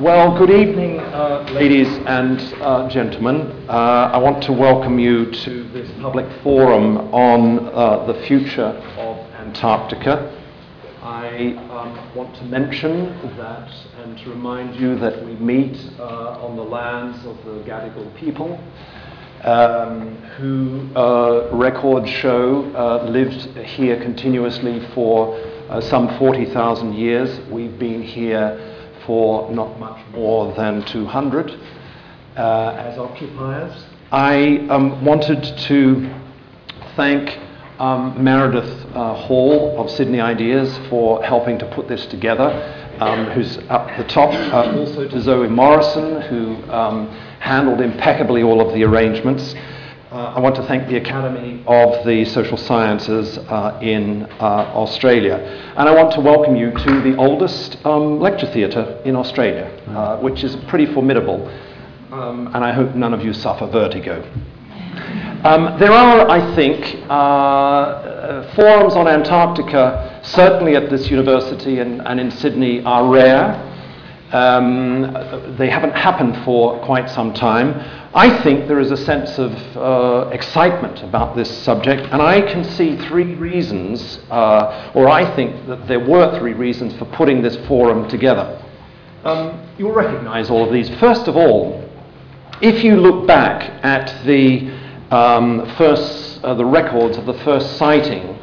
Well, good evening, uh, ladies and uh, gentlemen. Uh, I want to welcome you to this public forum on uh, the future of Antarctica. I um, want to mention that and to remind you that we meet uh, on the lands of the Gadigal people, um, who uh, records show lived here continuously for some 40,000 years. We've been here for not much more than 200 uh, as occupiers. I um, wanted to thank um, Meredith uh, Hall of Sydney Ideas for helping to put this together, um, who's up the top. Uh, also to Zoe Morrison, who um, handled impeccably all of the arrangements. Uh, I want to thank the Academy of the Social Sciences uh, in uh, Australia. And I want to welcome you to the oldest um, lecture theatre in Australia, uh, which is pretty formidable. Um, and I hope none of you suffer vertigo. Um, there are, I think, uh, uh, forums on Antarctica, certainly at this university and, and in Sydney, are rare. Um, they haven't happened for quite some time. I think there is a sense of uh, excitement about this subject, and I can see three reasons, uh, or I think that there were three reasons for putting this forum together. Um, you'll recognize all of these. First of all, if you look back at the um, first, uh, the records of the first sighting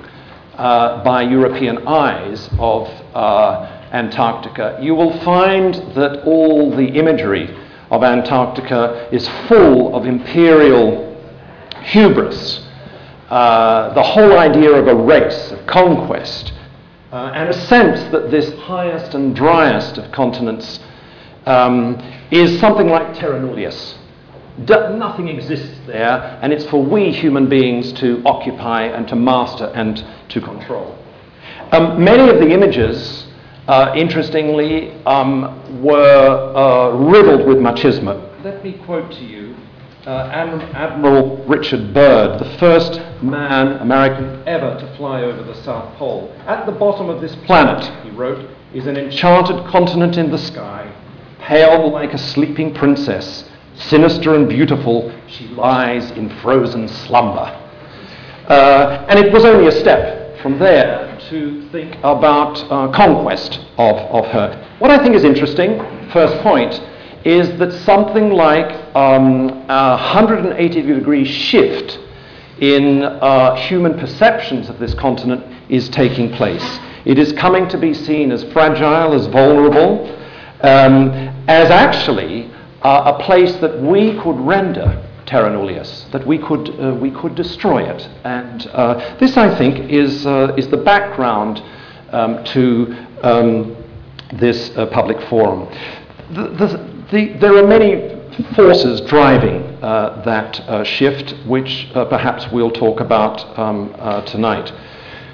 uh, by European eyes of uh, Antarctica, you will find that all the imagery of Antarctica is full of imperial hubris. Uh, the whole idea of a race, of conquest, uh, and a sense that this highest and driest of continents um, is something like terra nullius. D- nothing exists there, and it's for we human beings to occupy and to master and to control. Um, many of the images uh, interestingly, um, were uh, riddled with machismo. Let me quote to you uh, Admiral Richard Byrd, the first man, American, ever to fly over the South Pole. At the bottom of this planet, he wrote, is an enchanted continent in the sky, pale like a sleeping princess. Sinister and beautiful, she lies in frozen slumber. Uh, and it was only a step from there to think about uh, conquest of, of her. What I think is interesting, first point, is that something like um, a 180 degree shift in uh, human perceptions of this continent is taking place. It is coming to be seen as fragile, as vulnerable, um, as actually uh, a place that we could render terra nullius, that we could, uh, we could destroy it. And uh, this, I think, is, uh, is the background um, to um, this uh, public forum. The, the, the, there are many forces driving uh, that uh, shift, which perhaps we'll talk about um, tonight.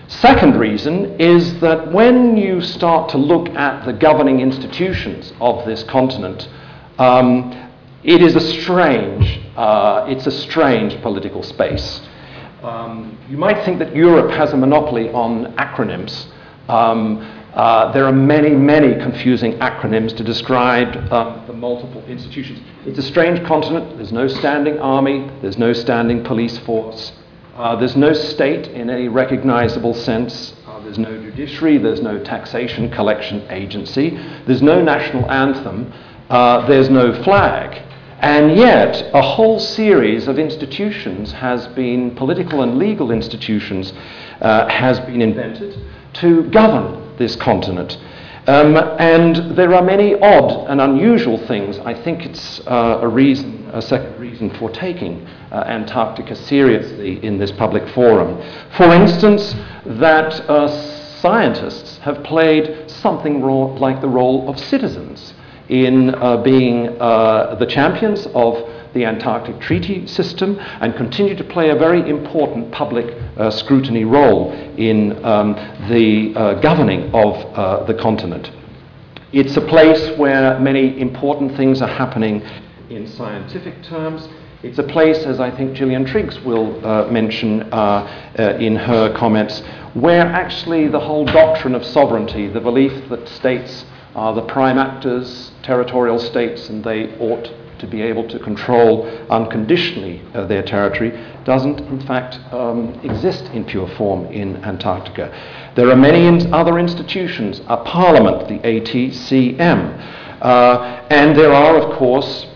Second reason is that when you start to look at the governing institutions of this continent, um, it is a strange, uh, it's a strange political space. Um, you might think that Europe has a monopoly on acronyms. Um, uh, there are many, many confusing acronyms to describe um, the multiple institutions. It's a strange continent. There's no standing army, there's no standing police force, uh, there's no state in any recognizable sense. Uh, there's no judiciary, there's no taxation collection agency, there's no national anthem, uh, there's no flag. And yet, a whole series of institutions has been, political and legal institutions, uh, has been invented to govern this continent. Um, and there are many odd and unusual things. I think it's uh, a reason, a second reason for taking uh, Antarctica seriously in this public forum. For instance, that uh, scientists have played something like the role of citizens in uh, being uh, the champions of the Antarctic Treaty System and continue to play a very important public uh, scrutiny role in um, the uh, governing of uh, the continent. It's a place where many important things are happening in scientific terms. It's a place, as I think Gillian Triggs will uh, mention in her comments, where actually the whole doctrine of sovereignty, the belief that states are the prime actors, territorial states, and they ought to be able to control unconditionally uh, their territory, doesn't in fact um, exist in pure form in Antarctica. There are many in other institutions, a parliament, the ATCM, uh, and there are, of course,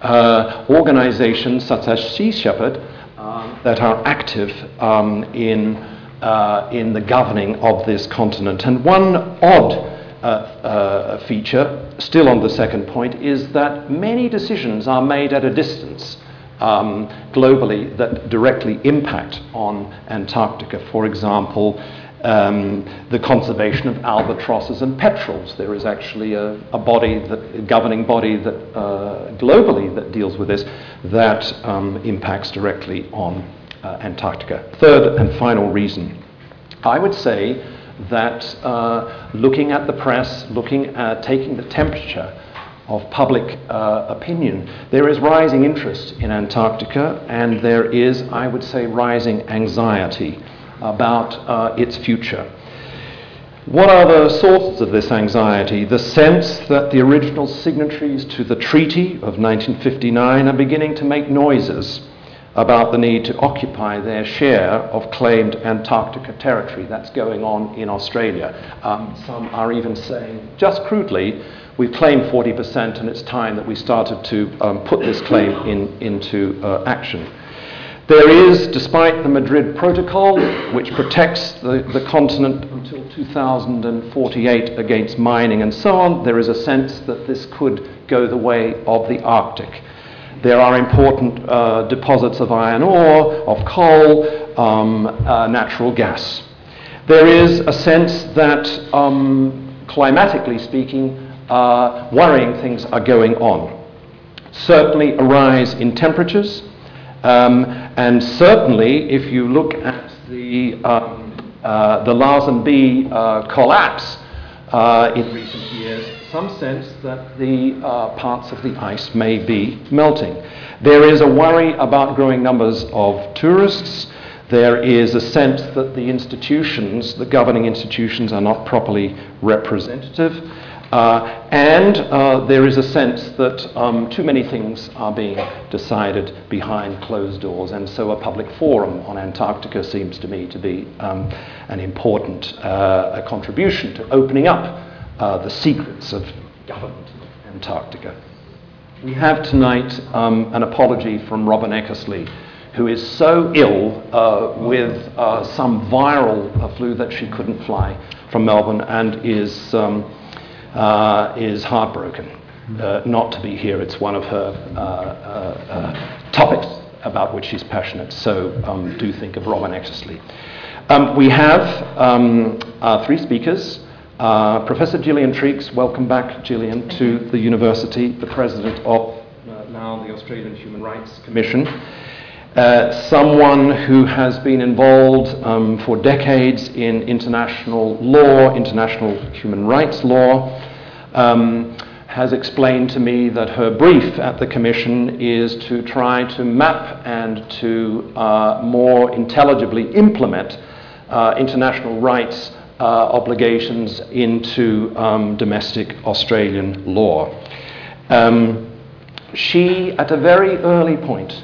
uh, organizations such as Sea Shepherd um, that are active um, in, uh, in the governing of this continent. And one odd uh, uh, feature, still on the second point, is that many decisions are made at a distance um, globally that directly impact on Antarctica. For example, um, the conservation of albatrosses and petrels. There is actually a, a body, that, a governing body that uh, globally that deals with this that um, impacts directly on uh, Antarctica. Third and final reason, I would say that uh, looking at the press, looking at taking the temperature of public uh, opinion, there is rising interest in Antarctica, and there is, I would say, rising anxiety about uh, its future. What are the sources of this anxiety? The sense that the original signatories to the Treaty of 1959 are beginning to make noises about the need to occupy their share of claimed Antarctica territory. That's going on in Australia. Um, some are even saying, just crudely, we've claimed 40% and it's time that we started to um, put this claim in, into uh, action. There is, despite the Madrid Protocol, which protects the, the continent until 2048 against mining and so on, there is a sense that this could go the way of the Arctic. There are important uh, deposits of iron ore, of coal, um, uh, natural gas. There is a sense that, um, climatically speaking, uh, worrying things are going on. Certainly, a rise in temperatures, um, and certainly, if you look at the, um, uh, the Larsen B uh, collapse uh, in recent years, some sense that the uh, parts of the ice may be melting. There is a worry about growing numbers of tourists. There is a sense that the institutions, the governing institutions, are not properly representative. Uh, and uh, there is a sense that um, too many things are being decided behind closed doors, and so a public forum on Antarctica seems to me to be um, an important uh, contribution to opening up uh, the secrets of government in Antarctica. We have tonight um, an apology from Robin Eckersley, who is so ill uh, with uh, some viral uh, flu that she couldn't fly from Melbourne and is, um, uh, is heartbroken uh, not to be here. It's one of her topics about which she's passionate, so um, do think of Robin Eckersley. Um, we have um, three speakers. Uh, Professor Gillian Triggs, welcome back, Gillian, to the university, the president of uh, now the Australian Human Rights Commission. Uh, someone who has been involved um, for decades in international law, international human rights law, um, has explained to me that her brief at the Commission is to try to map and to uh, more intelligibly implement uh, international rights obligations into um, domestic Australian law. Um, she, at a very early point,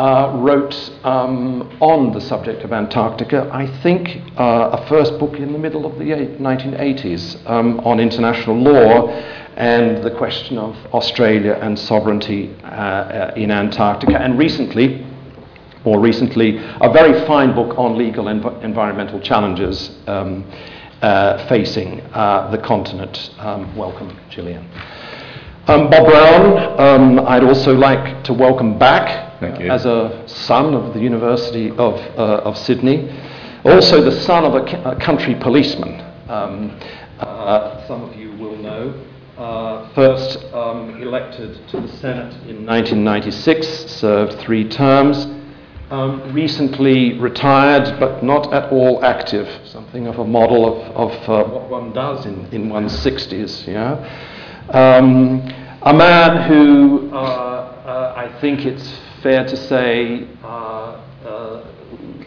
uh, wrote um, on the subject of Antarctica, I think, uh, a first book in the middle of the 1980s um, on international law and the question of Australia and sovereignty uh, uh in Antarctica. And recently, more recently, a very fine book on legal env- environmental challenges um, uh, facing uh, the continent. Um, welcome, Gillian. Um, Bob Brown, um, I'd also like to welcome back as a son of the University of, uh, of Sydney, also the son of a, a country policeman. Um, uh, some of you will know. Uh, first um, elected to the Senate in 1996, served three terms um, recently retired but not at all active, something of a model of, of uh, what one does in, in one's 60s. Yeah? Um, a man who uh, uh, I think it's fair to say uh, uh,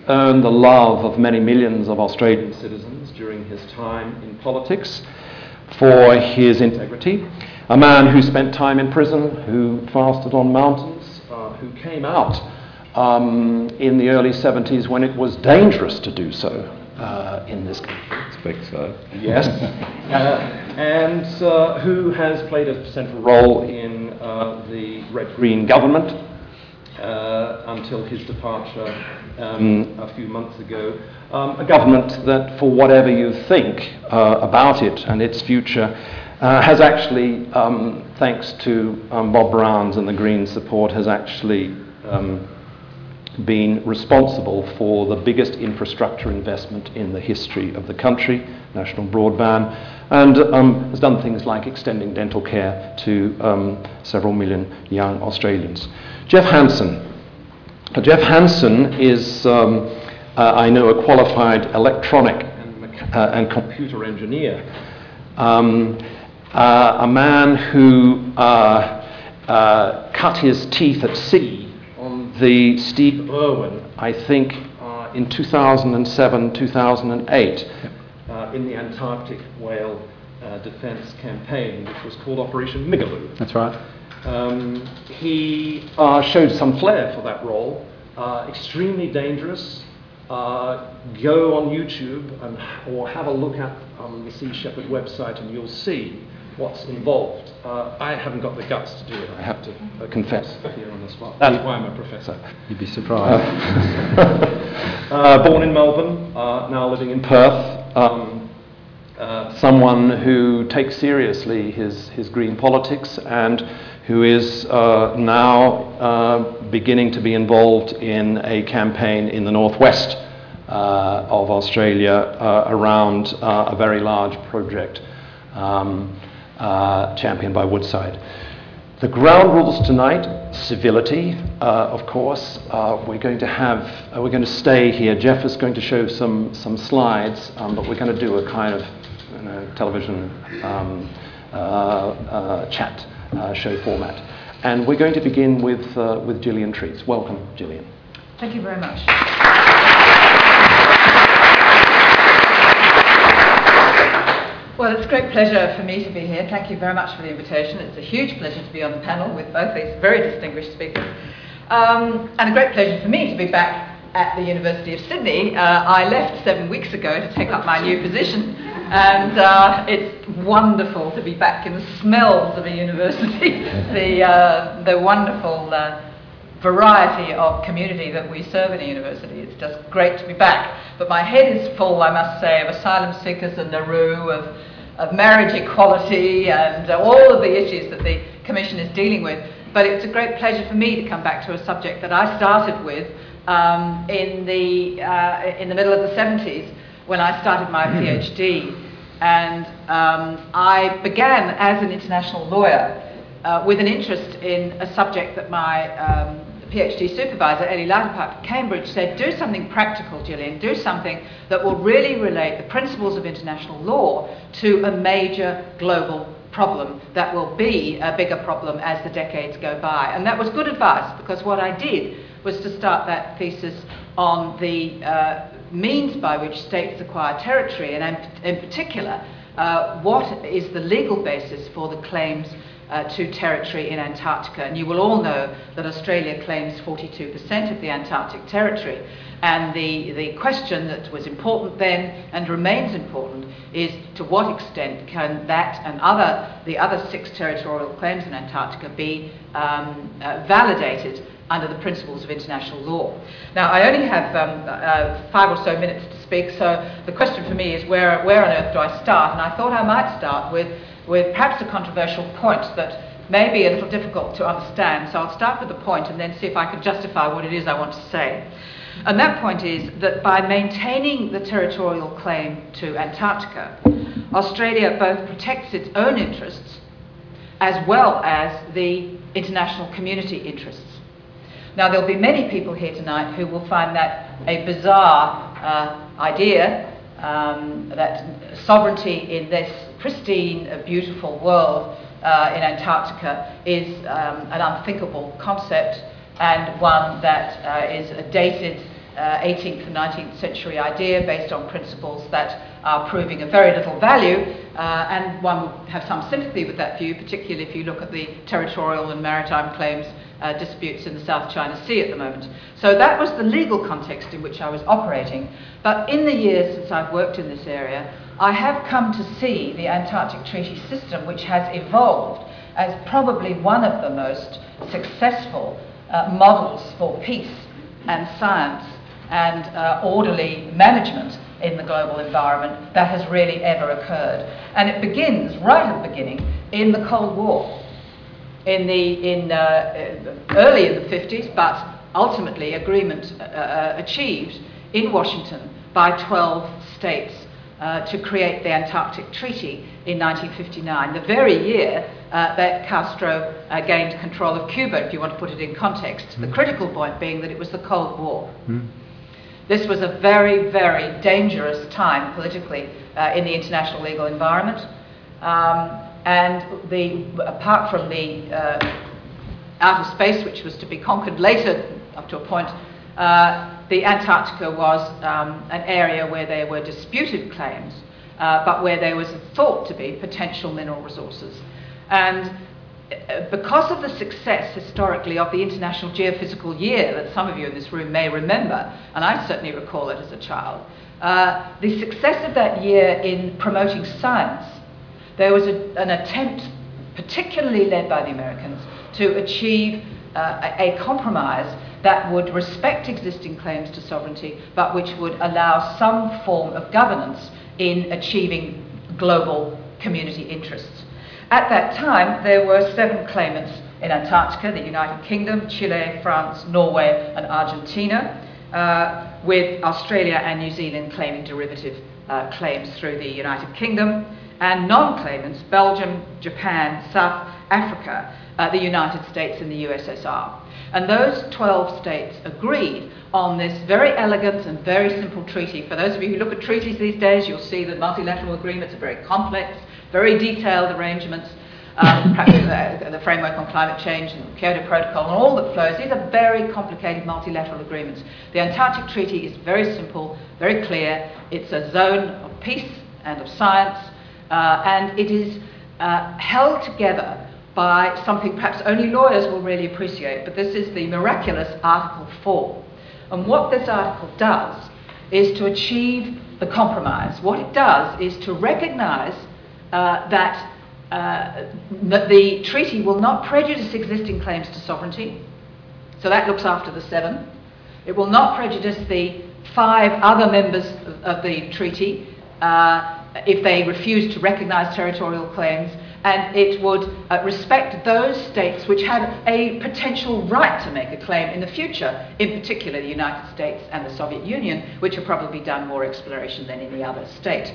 earned the love of many millions of Australian citizens during his time in politics. for his integrity, a man who spent time in prison, who fasted on mountains, uh, who came out um, in the early 70s when it was dangerous to do so uh, in this country. I Expect so. Yes. uh, and uh, who has played a central role in uh, the Red Green government uh, until his departure um, a few months ago. Um, a government that, for whatever you think uh, about it and its future, uh, has actually, um, thanks to um, Bob Brown's and the Greens' support, has actually um, been responsible for the biggest infrastructure investment in the history of the country, national broadband, and um, has done things like extending dental care to um, several million young Australians. Jeff Hansen. Jeff Hansen is, um, uh, I know, a qualified electronic and, uh, and computer engineer. Um, uh, a man who uh, uh, cut his teeth at sea the Steve Irwin, I think, uh, in 2007 2008, uh, in the Antarctic whale uh, defense campaign, which was called Operation Migaloo. That's right. Um, he uh, showed some flair for that role. Uh, extremely dangerous. Uh, go on YouTube and, or have a look at um, the Sea Shepherd website and you'll see what's involved. Uh, I haven't got the guts to do it, I have to uh, confess here on the spot. That's why I'm a professor. You'd be surprised. Uh, born in Melbourne, uh, now living in Perth. Um, uh, someone who takes seriously his, his green politics and who is uh, now uh, beginning to be involved in a campaign in the northwest uh, of Australia uh, around uh, a very large project um, uh, championed by Woodside. The ground rules tonight, civility, uh, of course. Uh, we're going to have, uh, we're going to stay here. Jeff is going to show some, some slides, um, but we're going to do a kind of you know, television um, uh, uh, chat uh, show format. And we're going to begin with, with Gillian Triggs. Welcome, Gillian. Thank you very much. Well, it's a great pleasure for me to be here. Thank you very much for the invitation. It's a huge pleasure to be on the panel with both these very distinguished speakers. Um, and a great pleasure for me to be back at the University of Sydney. Uh, I left seven weeks ago to take up my new position, and uh, it's wonderful to be back in the smells of a university, the, uh, the wonderful uh, variety of community that we serve in a university. It's just great to be back. But my head is full, I must say, of asylum seekers and Nauru, of, of marriage equality, and uh, all of the issues that the Commission is dealing with. But it's a great pleasure for me to come back to a subject that I started with um, in, the, uh, in the middle of the 70s when I started my PhD. And um, I began as an international lawyer uh, with an interest in a subject that my um, PhD supervisor, Eli Lauterpacht at Cambridge, said, do something practical, Gillian, do something that will really relate the principles of international law to a major global problem that will be a bigger problem as the decades go by. And that was good advice because what I did was to start that thesis on the uh, means by which states acquire territory, and in, in particular, uh, what is the legal basis for the claims uh, to territory in Antarctica. And you will all know that Australia claims 42% of the Antarctic territory. And the, the question that was important then and remains important is to what extent can that and other, the other six territorial claims in Antarctica be um, uh, validated under the principles of international law. Now, I only have um, uh, five or so minutes to speak, so the question for me is where, where on earth do I start? And I thought I might start with with perhaps a controversial point that may be a little difficult to understand. So I'll start with the point and then see if I can justify what it is I want to say. And that point is that by maintaining the territorial claim to Antarctica, Australia both protects its own interests as well as the international community interests. Now, there'll be many people here tonight who will find that a bizarre uh, idea um, that sovereignty in this pristine, beautiful world uh, in Antarctica is um, an unthinkable concept and one that uh, is dated uh, 18th and 19th century idea based on principles that are proving of very little value, uh, and one would have some sympathy with that view, particularly if you look at the territorial and maritime claims uh, disputes in the South China Sea at the moment. So that was the legal context in which I was operating. But in the years since I've worked in this area, I have come to see the Antarctic Treaty System, which has evolved as probably one of the most successful uh, models for peace and science and uh, orderly management in the global environment that has really ever occurred. And it begins right at the beginning in the Cold War, in the in uh, uh early in the 50s, but ultimately agreement uh, uh, achieved in Washington by 12 states uh, to create the Antarctic Treaty in 1959, the very year uh, that Castro uh, gained control of Cuba, if you want to put it in context. Mm. The critical point being that it was the Cold War. Mm. This was a very, very dangerous time politically uh, in the international legal environment. Um, and the, apart from the uh, outer space, which was to be conquered later, up to a point, uh, the Antarctica was um, an area where there were disputed claims, uh, but where there was thought to be potential mineral resources. And because of the success historically of the International Geophysical Year that some of you in this room may remember, and I certainly recall it as a child, uh, the success of that year in promoting science, there was a, an attempt, particularly led by the Americans, to achieve uh, a, a compromise that would respect existing claims to sovereignty, but which would allow some form of governance in achieving global community interests. At that time, there were seven claimants in Antarctica the United Kingdom, Chile, France, Norway, and Argentina, uh, with Australia and New Zealand claiming derivative uh, claims through the United Kingdom, and non claimants Belgium, Japan, South Africa, uh, the United States, and the USSR. And those 12 states agreed on this very elegant and very simple treaty. For those of you who look at treaties these days, you'll see that multilateral agreements are very complex, very detailed arrangements. Um, the, the, framework on climate change and Kyoto Protocol and all that flows. These are very complicated multilateral agreements. The Antarctic Treaty is very simple, very clear. It's a zone of peace and of science, uh, and it is uh, held together by something perhaps only lawyers will really appreciate, but this is the miraculous Article 4. And what this article does is to achieve the compromise. What it does is to recognize uh, that, uh, the treaty will not prejudice existing claims to sovereignty, so that looks after the seven. It will not prejudice the five other members of, of the treaty uh, if they refuse to recognize territorial claims and it would uh, respect those states which had a potential right to make a claim in the future, in particular the United States and the Soviet Union, which have probably done more exploration than any other state.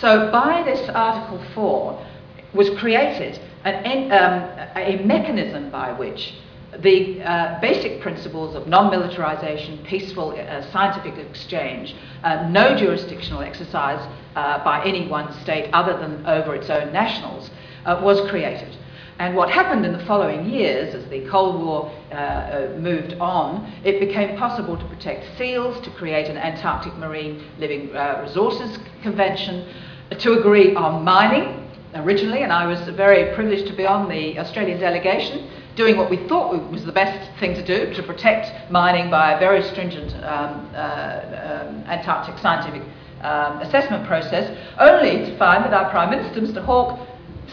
So, by this Article 4 was created an, um, a mechanism by which the uh, basic principles of non militarization, peaceful uh, scientific exchange, uh, no jurisdictional exercise uh, by any one state other than over its own nationals, uh, was created. And what happened in the following years, as the Cold War uh, uh, moved on, it became possible to protect seals, to create an Antarctic Marine Living uh, Resources Convention, to agree on mining originally, and I was very privileged to be on the Australian delegation doing what we thought was the best thing to do to protect mining by a very stringent um, uh, um, Antarctic scientific um, assessment process, only to find that our Prime Minister, Mr. Hawke,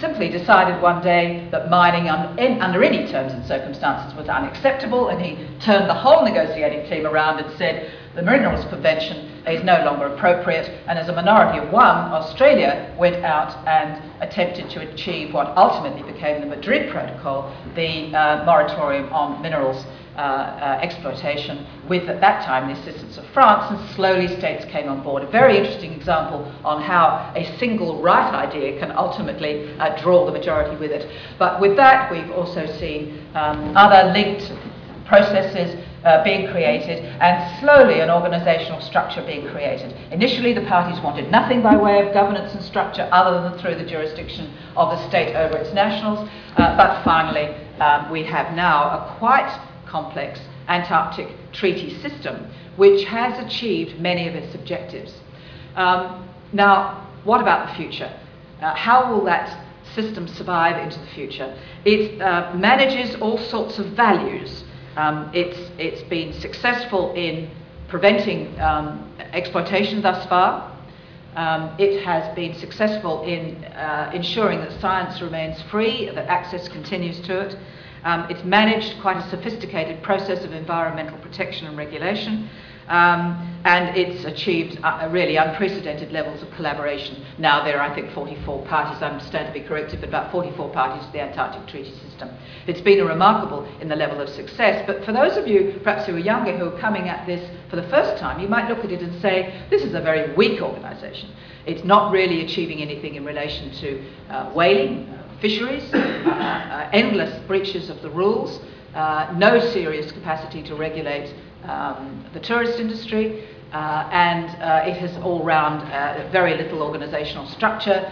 simply decided one day that mining un- in, under any terms and circumstances was unacceptable, and he turned the whole negotiating team around and said the Minerals Convention is no longer appropriate, and as a minority of one, Australia went out and attempted to achieve what ultimately became the Madrid Protocol, the uh, moratorium on minerals exploitation, with at that time the assistance of France, and slowly states came on board. A very interesting example on how a single right idea can ultimately uh, draw the majority with it. But with that, we've also seen um, other linked processes uh, being created and slowly an organisational structure being created. Initially, the parties wanted nothing by way of governance and structure other than through the jurisdiction of the state over its nationals, uh, but finally, um, we have now a quite complex Antarctic Treaty System, which has achieved many of its objectives. Um, now, what about the future? Uh, how will that system survive into the future? It uh, manages all sorts of values. Um, it's, it's been successful in preventing um, exploitation thus far. Um, it has been successful in uh, ensuring that science remains free, that access continues to it. Um, it's managed quite a sophisticated process of environmental protection and regulation. Um, and it's achieved uh, really unprecedented levels of collaboration. Now there are, I think, 44 parties, I understand to be corrected, but about 44 parties to the Antarctic Treaty System. It's been a remarkable in the level of success, but for those of you perhaps who are younger who are coming at this for the first time, you might look at it and say, this is a very weak organisation. It's not really achieving anything in relation to uh, whaling, fisheries, uh, endless breaches of the rules, uh, no serious capacity to regulate um, the tourist industry, uh, and uh, it has all round very little organisational structure.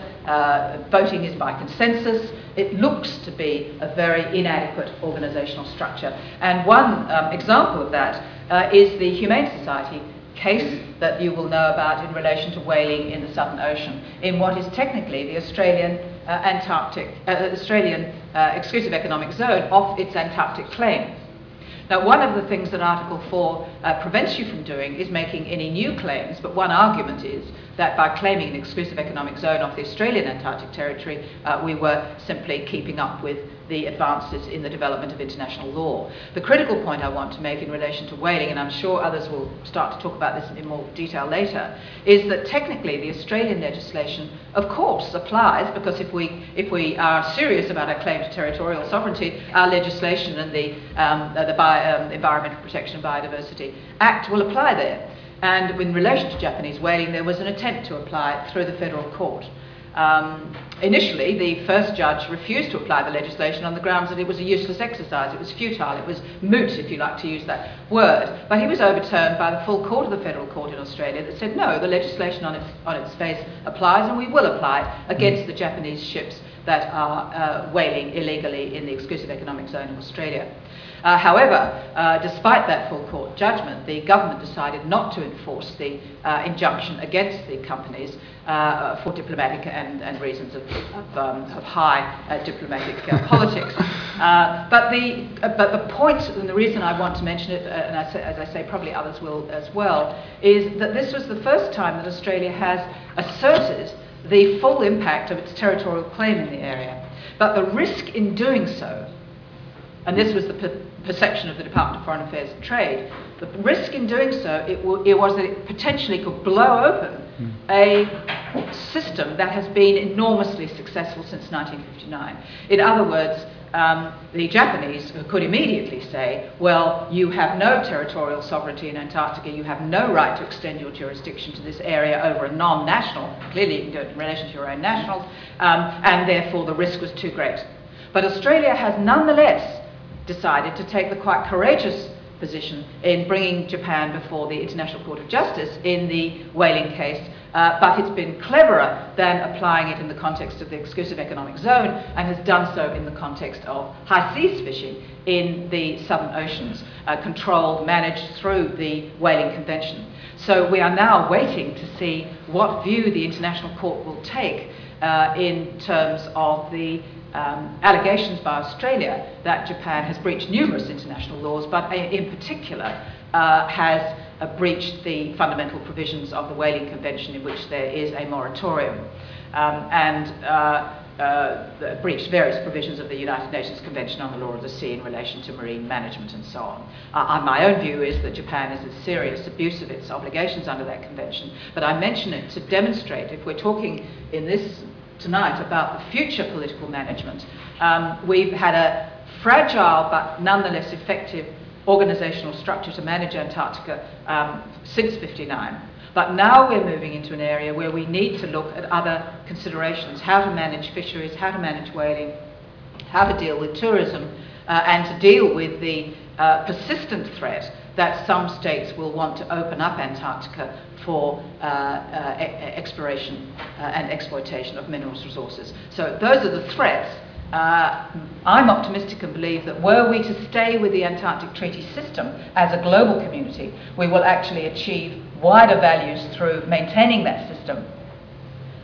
Voting is by consensus. It looks to be a very inadequate organisational structure. And one um, example of that is the Humane Society case that you will know about in relation to whaling in the Southern Ocean, in what is technically the Australian uh, Antarctic, Australian exclusive economic zone off its Antarctic claim. Now, one of the things that Article 4 uh, prevents you from doing is making any new claims, but one argument is that by claiming an exclusive economic zone off the Australian Antarctic Territory, uh, we were simply keeping up with the advances in the development of international law. The critical point I want to make in relation to whaling, and I'm sure others will start to talk about this in more detail later, is that technically the Australian legislation, of course, applies because if we, if we are serious about our claim to territorial sovereignty, our legislation and the, um, the um, Environmental Protection and Biodiversity Act will apply there. And in relation to Japanese whaling, there was an attempt to apply it through the federal court. Um, initially, the first judge refused to apply the legislation on the grounds that it was a useless exercise, it was futile, it was moot, if you like to use that word. But he was overturned by the full court of the federal court in Australia that said no, the legislation on its, on its face applies and we will apply it against the Japanese ships that are uh, whaling illegally in the exclusive economic zone of Australia. Uh, however, uh, despite that full court judgment, the government decided not to enforce the uh, injunction against the companies uh, for diplomatic and, and reasons of, of, um, of high uh, diplomatic uh, politics. but, the, but the point, and the reason I want to mention it, and I say, as I say, probably others will as well, is that this was the first time that Australia has asserted the full impact of its territorial claim in the area. But the risk in doing so, and this was the per- perception of the Department of Foreign Affairs and Trade, the risk in doing so it, w- it was that it potentially could blow open mm. a system that has been enormously successful since 1959. In other words, um, the Japanese could immediately say, well, you have no territorial sovereignty in Antarctica, you have no right to extend your jurisdiction to this area over a non national, clearly you can do it in relation to your own nationals, um, and therefore the risk was too great. But Australia has nonetheless decided to take the quite courageous position in bringing Japan before the International Court of Justice in the whaling case, uh, but it's been cleverer than applying it in the context of the exclusive economic zone and has done so in the context of high seas fishing in the southern oceans, uh, controlled, managed through the whaling convention. So we are now waiting to see what view the International Court will take uh, in terms of the um, allegations by Australia that Japan has breached numerous international laws, but in particular uh, has uh, breached the fundamental provisions of the Whaling Convention, in which there is a moratorium, um, and uh, uh breached various provisions of the United Nations Convention on the Law of the Sea in relation to marine management and so on. Uh, my own view is that Japan is a serious abuse of its obligations under that convention, but I mention it to demonstrate if we're talking in this tonight about the future political management. Um, we've had a fragile but nonetheless effective organisational structure to manage Antarctica um, since 59. But now we're moving into an area where we need to look at other considerations how to manage fisheries, how to manage whaling, how to deal with tourism, uh, and to deal with the uh, persistent threat that some states will want to open up Antarctica for uh, uh, e- exploration uh, and exploitation of minerals resources. So those are the threats. uh, I'm optimistic and believe that were we to stay with the Antarctic Treaty System as a global community, we will actually achieve wider values through maintaining that system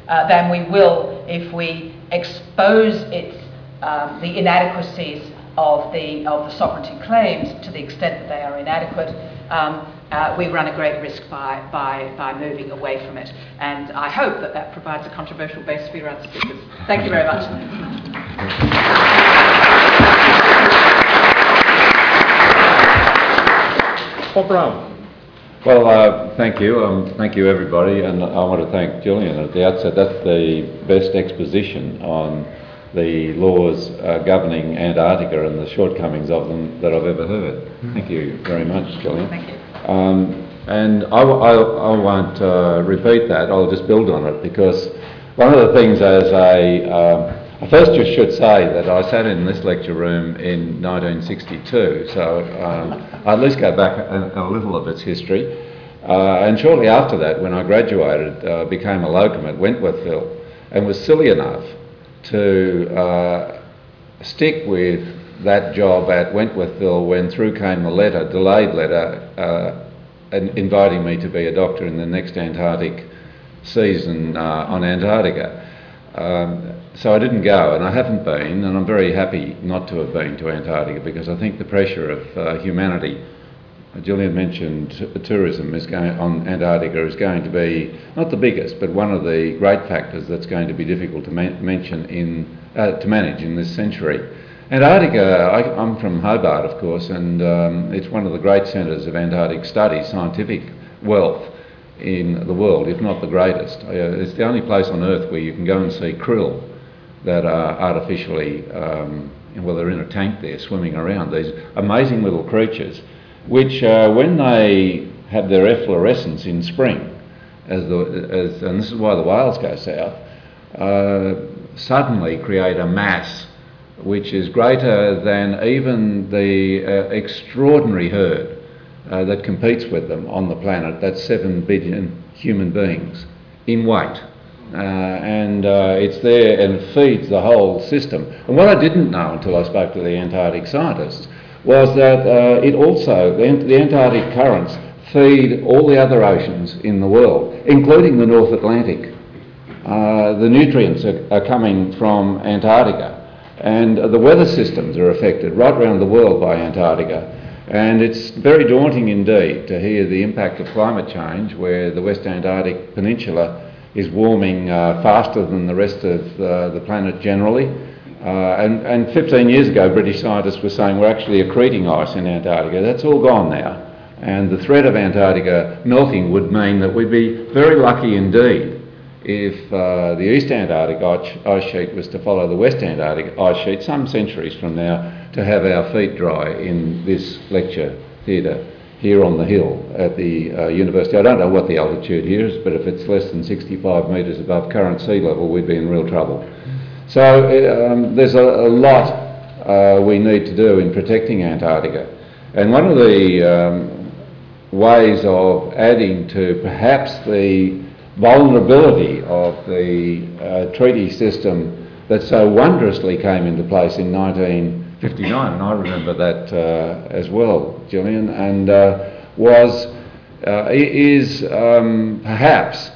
uh, than we will if we expose its, um, the inadequacies of the, of the sovereignty claims to the extent that they are inadequate. Um, uh, we run a great risk by, by, by moving away from it. And I hope that that provides a controversial base for your other speakers. Thank you very much. Bob Brown. Well, uh, thank you. Um, thank you, everybody. And I want to thank Gillian at the outset. That's the best exposition on the laws uh, governing Antarctica and the shortcomings of them that I've ever heard. Thank you very much, Julian. Thank you. Um, and I, I, I won't uh, repeat that, I'll just build on it because one of the things as a, um, I first just should say that I sat in this lecture room in 1962, so um, I at least go back a, a little of its history. Uh, and shortly after that, when I graduated, uh, became a locum at Wentworthville and was silly enough to uh, stick with that job at Wentworthville when through came the letter, delayed letter, uh, inviting me to be a doctor in the next Antarctic season uh, on Antarctica. Um, so I didn't go, and I haven't been, and I'm very happy not to have been to Antarctica because I think the pressure of uh, humanity. Gillian mentioned tourism is going on Antarctica is going to be not the biggest, but one of the great factors that's going to be difficult to mention in uh, to manage in this century. Antarctica, I, am from Hobart, of course, and um, it's one of the great centres of Antarctic study, scientific wealth in the world, if not the greatest. Uh, it's the only place on Earth where you can go and see krill that are artificially, um, well, they're in a tank there swimming around, these amazing little creatures, which uh, when they have their efflorescence in spring, as the, as, and this is why the whales go south, uh, suddenly create a mass which is greater than even the uh, extraordinary herd uh, that competes with them on the planet. That's 7 billion human beings in weight. Uh, and uh, it's there and feeds the whole system. And what I didn't know until I spoke to the Antarctic scientists was that uh, it also, the, the Antarctic currents feed all the other oceans in the world, including the North Atlantic. Uh, the nutrients are, are coming from Antarctica. And the weather systems are affected right around the world by Antarctica. And it's very daunting indeed to hear the impact of climate change, where the West Antarctic Peninsula is warming uh, faster than the rest of uh, the planet generally. Uh, and, and 15 years ago, British scientists were saying we're actually accreting ice in Antarctica. That's all gone now. And the threat of Antarctica melting would mean that we'd be very lucky indeed if uh, the East Antarctic ice sheet was to follow the West Antarctic ice sheet some centuries from now to have our feet dry in this lecture theatre here on the hill at the uh, university. I don't know what the altitude here is, but if it's less than 65 metres above current sea level, we'd be in real trouble. So um, there's a, a lot uh, we need to do in protecting Antarctica. And one of the um, ways of adding to perhaps the vulnerability of the uh, treaty system that so wondrously came into place in 1959, and I remember that uh, as well, Gillian, and uh, was uh, is um, perhaps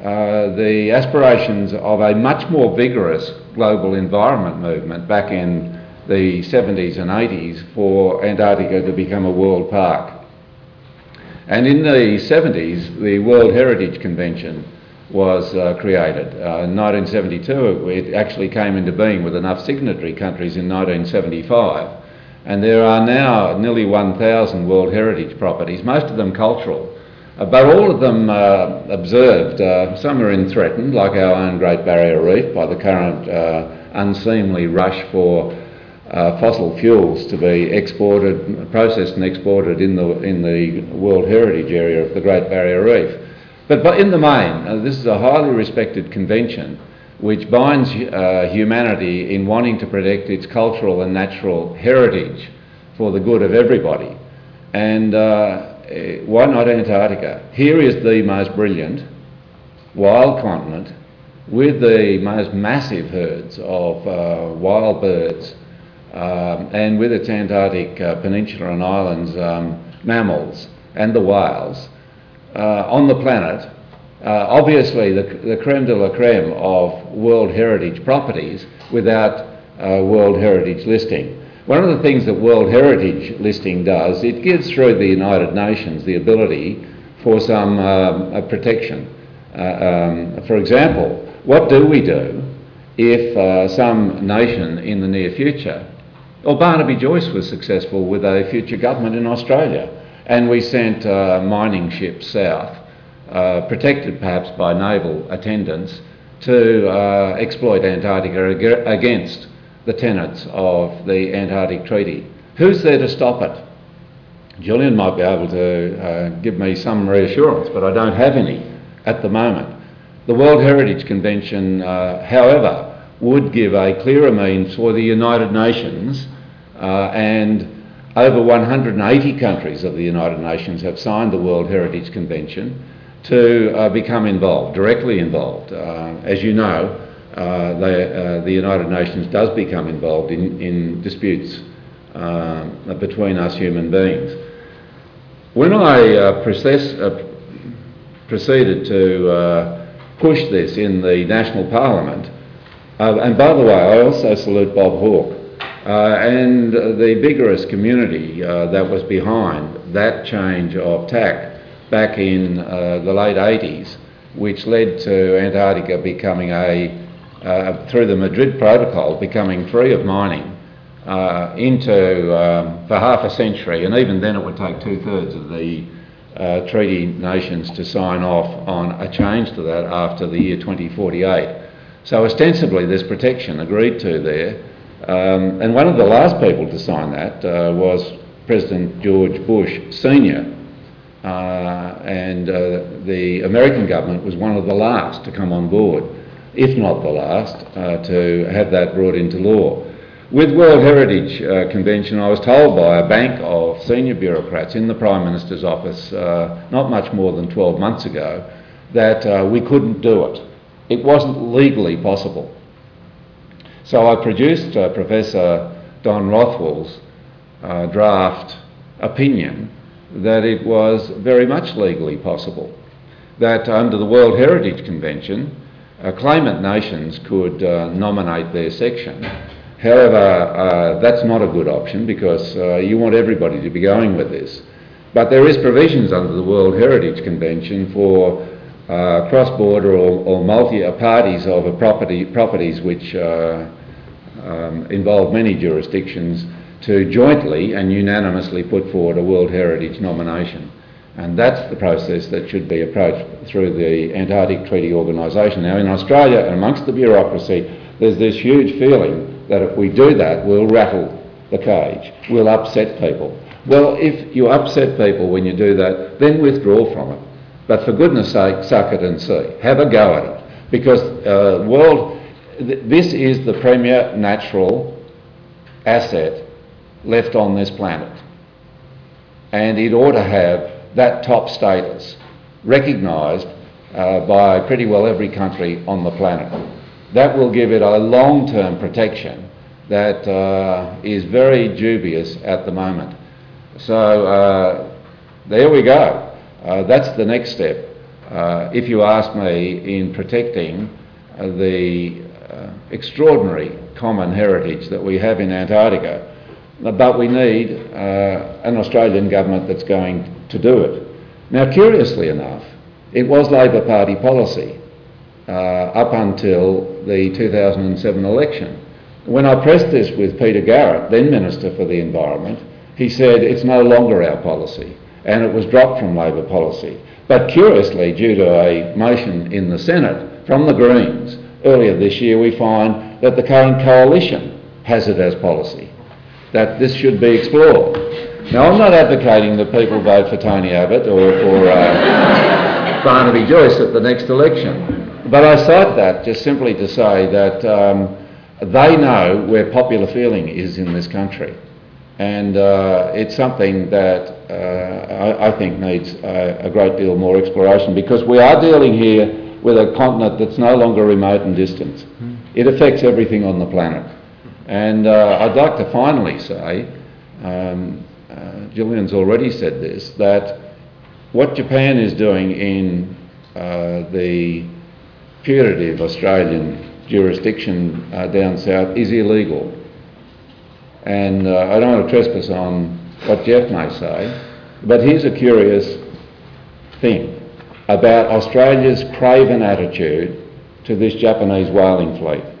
uh, the aspirations of a much more vigorous global environment movement back in the 70s and 80s for Antarctica to become a world park. And in the 70s, the World Heritage Convention was uh, created. Uh, in 1972, it actually came into being with enough signatory countries in 1975. And there are now nearly 1,000 World Heritage properties, most of them cultural, but all of them uh, observed. Uh, some are in threatened, like our own Great Barrier Reef, by the current uh, unseemly rush for uh, fossil fuels to be exported, processed and exported in the, in the World Heritage Area of the Great Barrier Reef. But, but in the main, uh, this is a highly respected convention which binds uh, humanity in wanting to protect its cultural and natural heritage for the good of everybody. And uh, why not Antarctica? Here is the most brilliant wild continent with the most massive herds of uh, wild birds um, and with its Antarctic uh, peninsula and islands um, mammals and the whales uh, on the planet, uh, obviously the, the creme de la creme of World Heritage properties without uh, World Heritage listing. One of the things that World Heritage listing does, it gives through the United Nations the ability for some um, protection. Uh, um, for example, what do we do if uh, some nation in the near future, well, Barnaby Joyce was successful with a future government in Australia, and we sent uh, mining ships south, uh, protected perhaps by naval attendants, to uh, exploit Antarctica against the tenets of the Antarctic Treaty. Who's there to stop it? Julian might be able to uh, give me some reassurance, but I don't have any at the moment. The World Heritage Convention, uh, however, would give a clearer means for the United Nations uh, and over 180 countries of the United Nations have signed the World Heritage Convention to uh, become involved, directly involved. Uh, as you know, they, uh, the United Nations does become involved in, in disputes uh, between us human beings. When I uh, process, proceeded to push this in the National Parliament, and by the way, I also salute Bob Hawke uh, and the vigorous community uh, that was behind that change of tack back in uh, the late 80s, which led to Antarctica becoming a, uh, through the Madrid Protocol, becoming free of mining uh, into, um, for half a century, and even then it would take two thirds of the uh, treaty nations to sign off on a change to that after the year 2048. So ostensibly there's protection agreed to there. Um, and one of the last people to sign that uh, was President George Bush Sr. Uh, and uh, the American government was one of the last to come on board, if not the last, uh, to have that brought into law. With World Heritage uh, Convention, I was told by a bank of senior bureaucrats in the Prime Minister's office uh, not much more than 12 months ago that we couldn't do it. It wasn't legally possible. So I produced uh, Professor Don Rothwell's uh, draft opinion that it was very much legally possible, that under the World Heritage Convention, uh, claimant nations could uh, nominate their section. However, uh, that's not a good option because uh, you want everybody to be going with this. But there is provisions under the World Heritage Convention for uh, cross-border or, or multi-parties of property, properties which uh, um, involve many jurisdictions to jointly and unanimously put forward a World Heritage nomination. And that's the process that should be approached through the Antarctic Treaty Organisation. Now, in Australia, amongst the bureaucracy, there's this huge feeling that if we do that, we'll rattle the cage, we'll upset people. Well, if you upset people when you do that, then withdraw from it. But for goodness sake, suck it and see. Have a go at it. Because uh, world, th- this is the premier natural asset left on this planet. And it ought to have that top status recognised uh, by pretty well every country on the planet. That will give it a long term protection that uh, is very dubious at the moment. So uh, there we go. Uh, that's the next step, uh, if you ask me, in protecting uh, the extraordinary common heritage that we have in Antarctica. But we need uh, an Australian government that's going to do it. Now, curiously enough, it was Labor Party policy uh, up until the 2007 election. When I pressed this with Peter Garrett, then Minister for the Environment, he said it's no longer our policy and it was dropped from Labor policy. But curiously, due to a motion in the Senate from the Greens earlier this year, we find that the current coalition has it as policy, that this should be explored. Now, I'm not advocating that people vote for Tony Abbott or for uh, Barnaby Joyce at the next election, but I cite that just simply to say that um, they know where popular feeling is in this country. And uh, it's something that uh, I, I, think needs a, a, great deal more exploration because we are dealing here with a continent that's no longer remote and distant. It affects everything on the planet. And uh, I'd like to finally say, um, uh, Gillian's already said this, that what Japan is doing in uh, the putative Australian jurisdiction uh, down south is illegal. And uh, I don't want to trespass on what Jeff may say, but here's a curious thing about Australia's craven attitude to this Japanese whaling fleet.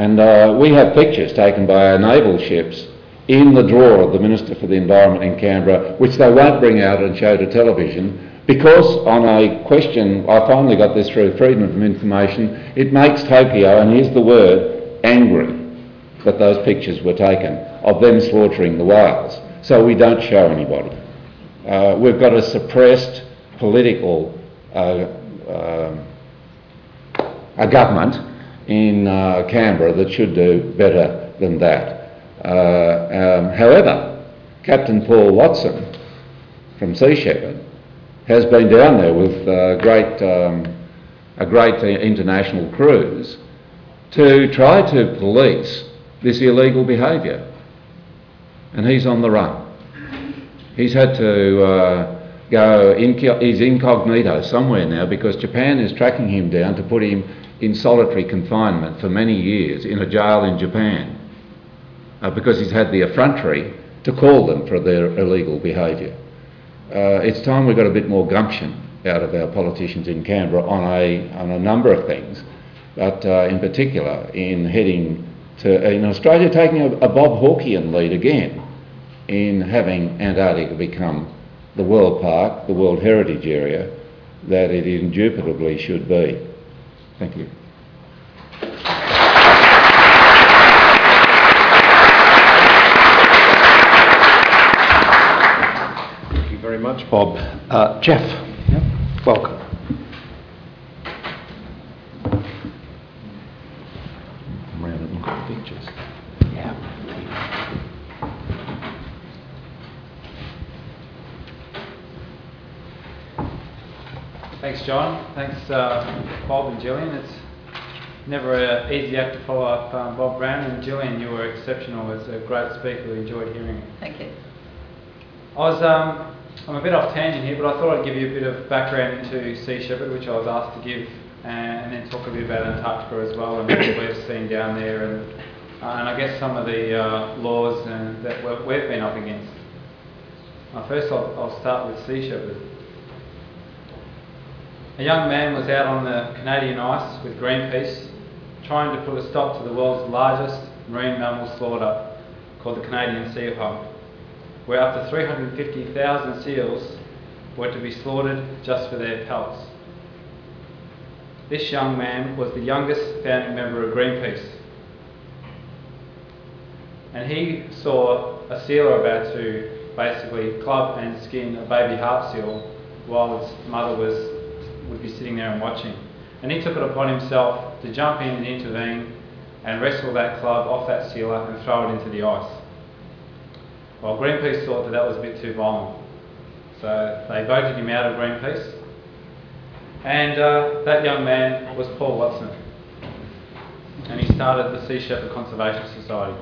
And uh, we have pictures taken by our naval ships in the drawer of the Minister for the Environment in Canberra, which they won't bring out and show to television because on a question, I finally got this through Freedom of Information, it makes Tokyo, and here's the word, angry that those pictures were taken of them slaughtering the whales. So we don't show anybody. Uh, we've got a suppressed political uh, uh, a government in uh, Canberra that should do better than that. Uh, um, however, Captain Paul Watson from Sea Shepherd has been down there with uh, great, um, a great international cruise to try to police this illegal behaviour. And he's on the run. He's had to uh, go, inc- he's incognito somewhere now because Japan is tracking him down to put him in solitary confinement for many years in a jail in Japan uh, because he's had the effrontery to call them for their illegal behaviour. Uh, it's time we got a bit more gumption out of our politicians in Canberra on a, on a number of things, but uh, in particular in heading to, in Australia taking a, a Bob Hawkean lead again in having Antarctica become the world park, the World Heritage Area that it indubitably should be. Thank you. Thank you very much, Bob. Uh, Jeff, welcome. Come round and look at the pictures. Yeah. Thanks, uh, Bob and Gillian. It's never an easy act to follow up um, Bob Brown and Gillian. You were exceptional as a great speaker. We enjoyed hearing you. Thank you. I was, um, I'm a bit off tangent here, but I thought I'd give you a bit of background into Sea Shepherd, which I was asked to give, and, and then talk a bit about Antarctica as well and what we've seen down there, and, uh, and I guess some of the uh, laws and, that we've we've been up against. Uh, first, I'll, I'll start with Sea Shepherd. A young man was out on the Canadian ice with Greenpeace trying to put a stop to the world's largest marine mammal slaughter called the Canadian Seal Hunt, where up to 350,000 seals were to be slaughtered just for their pelts. This young man was the youngest founding member of Greenpeace. And he saw a sealer about to basically club and skin a baby harp seal while its mother was would be sitting there and watching. And he took it upon himself to jump in and intervene and wrestle that club off that sealer and throw it into the ice. Well, Greenpeace thought that that was a bit too violent. So they voted him out of Greenpeace. And uh, that young man was Paul Watson. And he started the Sea Shepherd Conservation Society.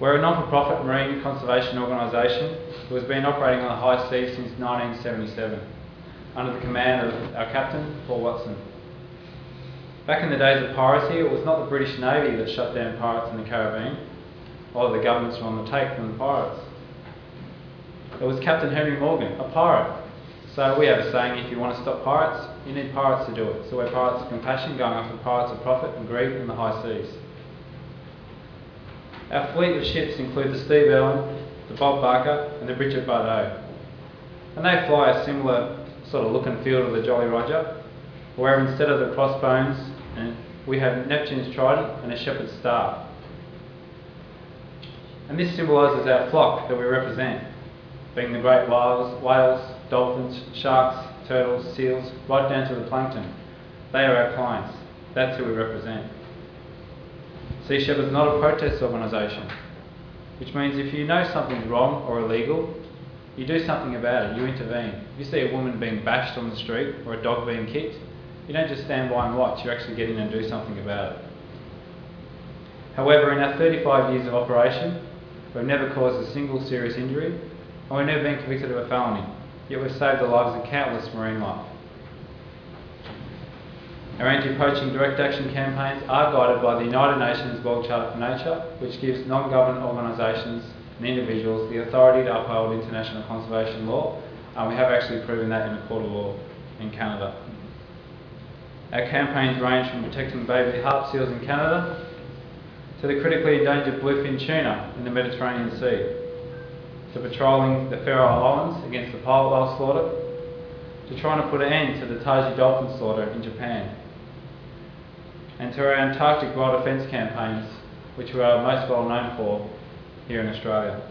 We're a non for profit marine conservation organisation who has been operating on the high seas since 1977 under the command of our captain, Paul Watson. Back in the days of piracy, it was not the British Navy that shut down pirates in the Caribbean, although the governments were on the take from the pirates. It was Captain Henry Morgan, a pirate. So we have a saying if you want to stop pirates, you need pirates to do it. So we're pirates of compassion going after pirates of profit and greed in the high seas. Our fleet of ships include the Steve Irwin, the Bob Barker, and the Brigitte Bardot. And they fly a similar sort of look and feel of the Jolly Roger, where instead of the crossbones, eh, we have Neptune's trident and a shepherd's staff. And this symbolises our flock that we represent, being the great whales, whales, dolphins, sharks, turtles, seals, right down to the plankton. They are our clients. That's who we represent. Sea Shepherd is not a protest organisation, which means if you know something's wrong or illegal, you do something about it, you intervene. If you see a woman being bashed on the street or a dog being kicked, you don't just stand by and watch, you actually get in and do something about it. However, in our 35 years of operation, we've never caused a single serious injury and we've never been convicted of a felony, yet we've saved the lives of countless marine life. Our anti-poaching direct action campaigns are guided by the United Nations World Charter for Nature, which gives non-government organisations and individuals the authority to uphold international conservation law, and we have actually proven that in a court of law in Canada. Our campaigns range from protecting baby harp seals in Canada to the critically endangered bluefin tuna in the Mediterranean Sea, to patrolling the Faroe Islands against the pilot whale slaughter, to trying to put an end to the Taiji dolphin slaughter in Japan, and to our Antarctic wild defence campaigns, which we are most well known for here in Australia.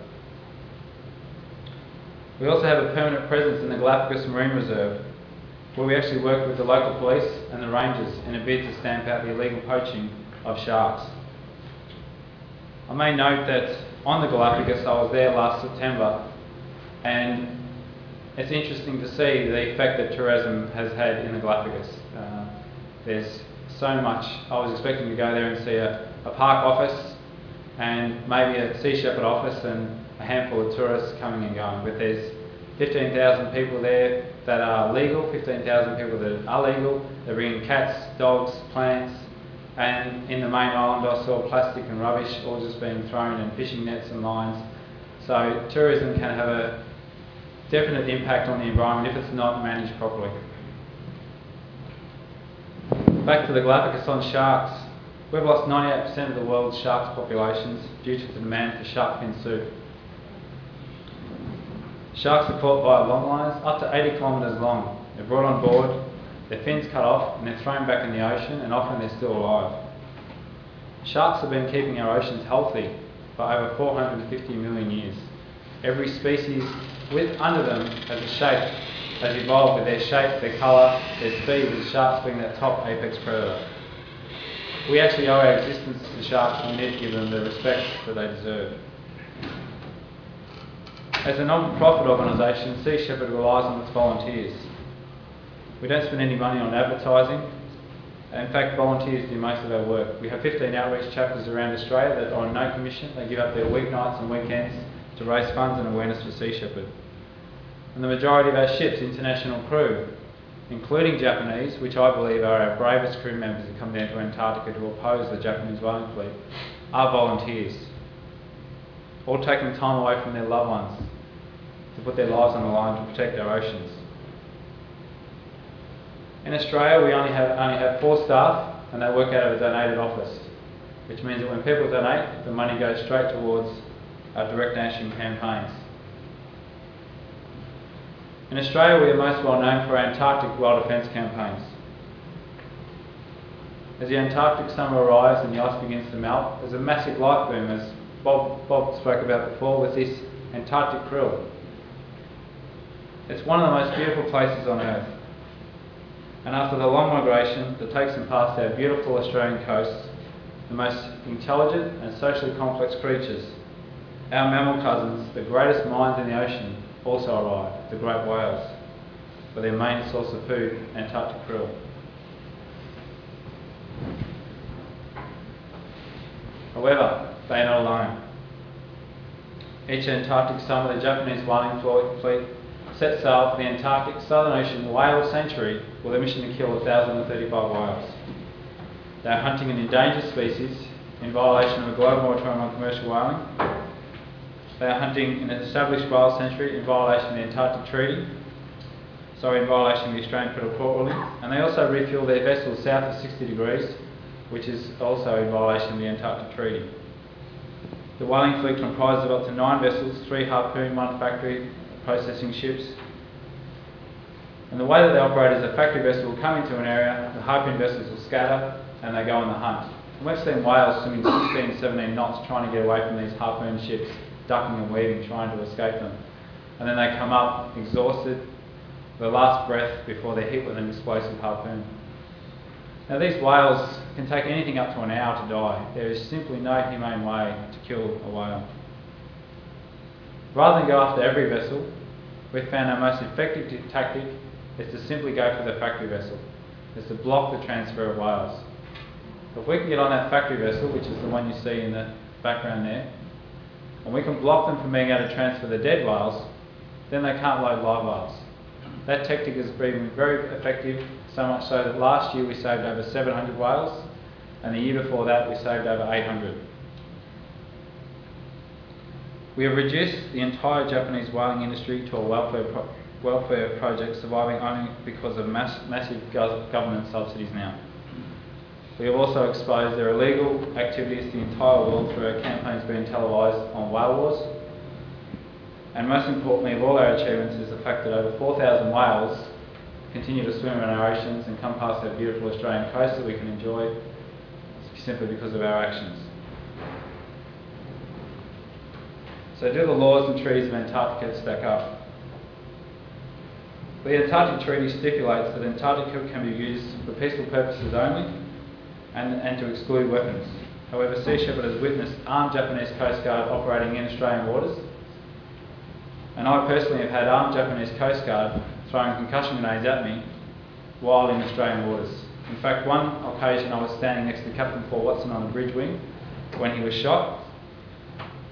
We also have a permanent presence in the Galapagos Marine Reserve, where we actually work with the local police and the rangers in a bid to stamp out the illegal poaching of sharks. I may note that on the Galapagos, I was there last September, and it's interesting to see the effect that tourism has had in the Galapagos. Uh, there's so much. I was expecting to go there and see a, a park office and maybe a Sea Shepherd office and a handful of tourists coming and going. But there's 15,000 people there that are legal, 15,000 people that are legal. They're bringing cats, dogs, plants, and in the main island I saw plastic and rubbish all just being thrown and fishing nets and lines. So tourism can have a definite impact on the environment if it's not managed properly. Back to the Galapagos on sharks. We've lost 98% of the world's sharks populations due to the demand for shark fin soup. Sharks are caught by long lines up to 80 kilometres long. They're brought on board, their fins cut off, and they're thrown back in the ocean, and often they're still alive. Sharks have been keeping our oceans healthy for over 450 million years. Every species with under them has a shape, has evolved with their shape, their colour, their speed, with sharks being that top apex predator. We actually owe our existence to the sharks and we need to give them the respect that they deserve. As a non-profit organisation, Sea Shepherd relies on its volunteers. We don't spend any money on advertising. In fact, volunteers do most of our work. We have 15 outreach chapters around Australia that are on no commission. They give up their weeknights and weekends to raise funds and awareness for Sea Shepherd. And the majority of our ships, international crew, including Japanese, which I believe are our bravest crew members that come down to Antarctica to oppose the Japanese whaling fleet, are volunteers. All taking time away from their loved ones to put their lives on the line to protect our oceans. In Australia, we only have, only have four staff and they work out of a donated office, which means that when people donate, the money goes straight towards our direct action campaigns. In Australia, we are most well known for our Antarctic wild defence campaigns. As the Antarctic summer arrives and the ice begins to melt, there's a massive life boom, as Bob, Bob spoke about before, with this Antarctic krill. It's one of the most beautiful places on Earth. And after the long migration that takes them past our beautiful Australian coasts, the most intelligent and socially complex creatures, our mammal cousins, the greatest minds in the ocean, also arrive, the great whales, for their main source of food, Antarctic krill. However, they are not alone. Each Antarctic summer, the Japanese whaling fleet set sail for the Antarctic Southern Ocean whale sanctuary with a mission to kill 1,035 whales. They are hunting an endangered species in violation of a global moratorium on commercial whaling. They are hunting in an established whale sanctuary in violation of the Antarctic Treaty, sorry, in violation of the Australian Federal Court ruling. And they also refuel their vessels south of 60 degrees, which is also in violation of the Antarctic Treaty. The whaling fleet comprises of up to nine vessels, three harpoon, one factory processing ships. And the way that they operate is a factory vessel will come into an area, the harpoon vessels will scatter, and they go on the hunt. And we've seen whales swimming 16, 17 knots trying to get away from these harpoon ships, ducking and weaving, trying to escape them. And then they come up exhausted, their last breath before they're hit with an explosive harpoon. Now, these whales can take anything up to an hour to die. There is simply no humane way to kill a whale. Rather than go after every vessel, we found our most effective tactic is to simply go for the factory vessel, is to block the transfer of whales. If we can get on that factory vessel, which is the one you see in the background there, and we can block them from being able to transfer the dead whales, then they can't load live whales. That tactic has been very effective, so much so that last year we saved over 700 whales, and the year before that we saved over 800. We have reduced the entire Japanese whaling industry to a welfare, pro- welfare project surviving only because of mass- massive gov- government subsidies now. We have also exposed their illegal activities to the entire world through our campaigns being televised on whale wars. And most importantly of all our achievements is the fact that over 4,000 whales continue to swim in our oceans and come past our beautiful Australian coast that we can enjoy simply because of our actions. So do the laws and treaties of Antarctica stack up? The Antarctic Treaty stipulates that Antarctica can be used for peaceful purposes only and, and to exclude weapons. However, Sea Shepherd has witnessed armed Japanese Coast Guard operating in Australian waters, and I personally have had armed Japanese Coast Guard throwing concussion grenades at me while in Australian waters. In fact, one occasion I was standing next to Captain Paul Watson on the bridge wing when he was shot,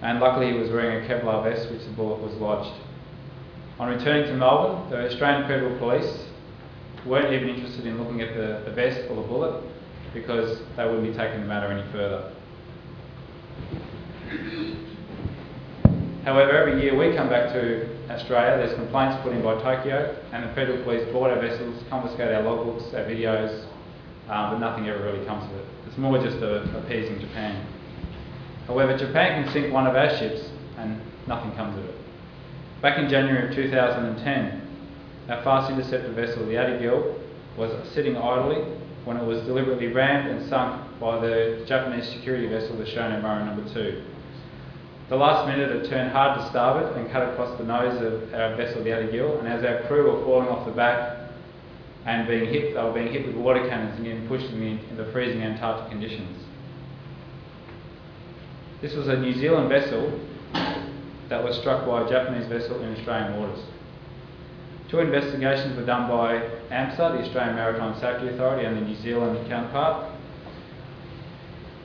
and luckily he was wearing a Kevlar vest which the bullet was lodged. On returning to Melbourne, the Australian Federal Police weren't even interested in looking at the, the vest or the bullet because they wouldn't be taking the matter any further. However, every year we come back to Australia, there's complaints put in by Tokyo, and the federal police board our vessels, confiscate our logbooks, our videos, um, but nothing ever really comes of it. It's more just a, appeasing Japan. However, Japan can sink one of our ships, and nothing comes of it. Back in January of 2010, our fast interceptor vessel, the Ady Gil, was sitting idly when it was deliberately rammed and sunk by the Japanese security vessel, the Shonan Maru Number 2. The last minute it turned hard to starboard and cut across the nose of our vessel, the Ady Gil, and as our crew were falling off the back and being hit, they were being hit with water cannons and getting pushed in in the freezing Antarctic conditions. This was a New Zealand vessel that was struck by a Japanese vessel in Australian waters. Two investigations were done by AMSA, the Australian Maritime Safety Authority, and the New Zealand counterpart.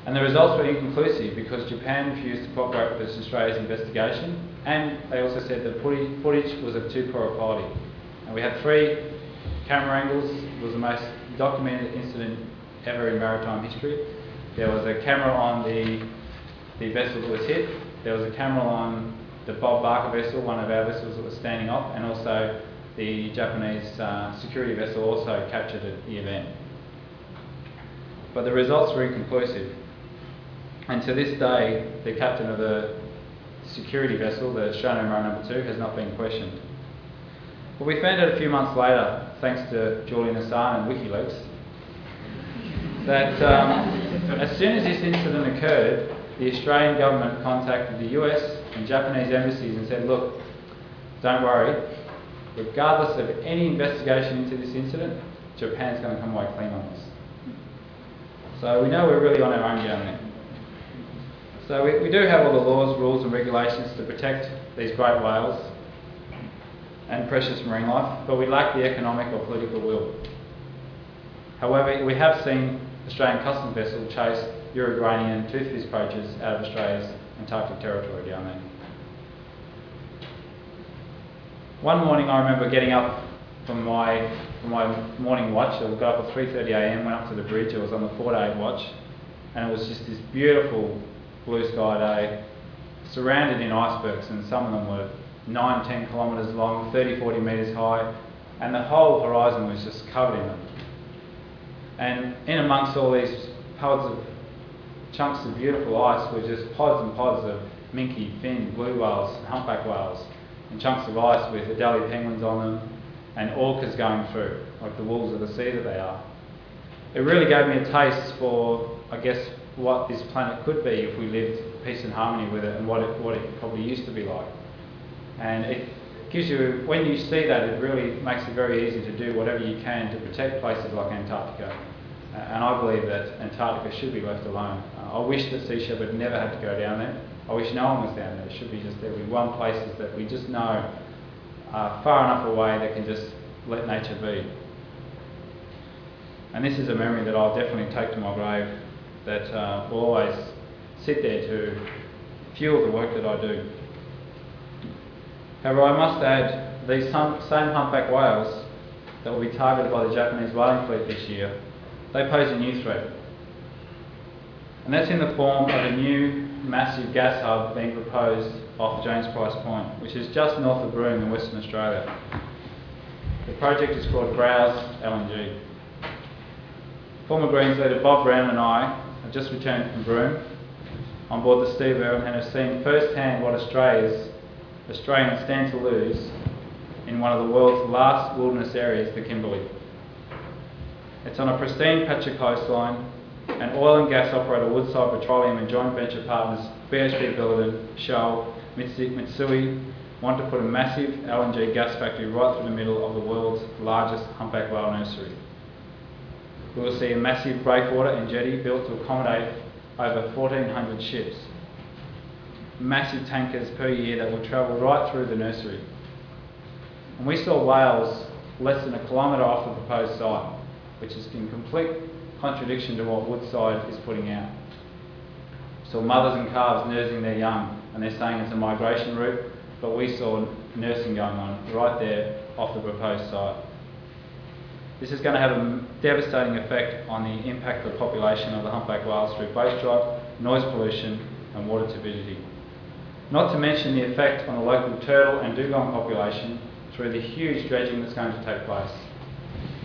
And the results were inconclusive because Japan refused to cooperate with Australia's investigation, and they also said the footage, was of too poor quality. And we had three camera angles. It was the most documented incident ever in maritime history. There was a camera on the the vessel that was hit. There was a camera on the Bob Barker vessel, one of our vessels that was standing off, and also the Japanese uh, security vessel also captured at the event. But the results were inconclusive. And to this day, the captain of the security vessel, the Shonan Maru number 2, has not been questioned. But we found out a few months later, thanks to Julian Assange and WikiLeaks, that um, as soon as this incident occurred, the Australian government contacted the US and Japanese embassies and said, look, don't worry, regardless of any investigation into this incident, Japan's going to come away clean on this. So we know we're really on our own down there. So we, we do have all the laws, rules and regulations to protect these great whales and precious marine life, but we lack the economic or political will. However, we have seen Australian custom vessels chase Uruguayan toothfish poachers out of Australia's Antarctic territory down there. One morning I remember getting up from my, from my morning watch, I got up at 3.30am, went up to the bridge, I was on the 4 day watch, and it was just this beautiful blue sky day, surrounded in icebergs, and some of them were 9, 10 kilometres long, 30, 40 metres high, and the whole horizon was just covered in them. And in amongst all these pods of chunks of beautiful ice were just pods and pods of minke, fin, blue whales, humpback whales, and chunks of ice with Adelie penguins on them, and orcas going through, like the wolves of the sea that they are. It really gave me a taste for, I guess, what this planet could be if we lived peace and harmony with it, and what it, what it probably used to be like. And it gives you, when you see that, it really makes it very easy to do whatever you can to protect places like Antarctica. And I believe that Antarctica should be left alone. Uh, I wish that Sea Shepherd never had to go down there. I wish no one was down there. It should be just there be one places that we just know are far enough away they can just let nature be. And this is a memory that I'll definitely take to my grave that uh, will always sit there to fuel the work that I do. However, I must add, these same humpback whales that will be targeted by the Japanese whaling fleet this year, they pose a new threat. And that's in the form of a new massive gas hub being proposed off James Price Point, which is just north of Broome in Western Australia. The project is called Browse LNG. Former Greens leader Bob Brown and I have just returned from Broome on board the Steve Irwin and have seen firsthand what Australia's Australians stand to lose in one of the world's last wilderness areas, the Kimberley. It's on a pristine patch of coastline, and oil and gas operator Woodside Petroleum and joint venture partners BHP Billiton, Shell, Mitsui want to put a massive LNG gas factory right through the middle of the world's largest humpback whale nursery. We will see a massive breakwater and jetty built to accommodate over 1,400 ships. Massive tankers per year that will travel right through the nursery. And we saw whales less than a kilometre off the proposed site, which is in complete contradiction to what Woodside is putting out. Saw mothers and calves nursing their young, and they're saying it's a migration route, but we saw nursing going on right there off the proposed site. This is going to have a devastating effect on the impact of the population of the humpback whales through boat drive, noise pollution, and water turbidity. Not to mention the effect on the local turtle and dugong population through the huge dredging that's going to take place.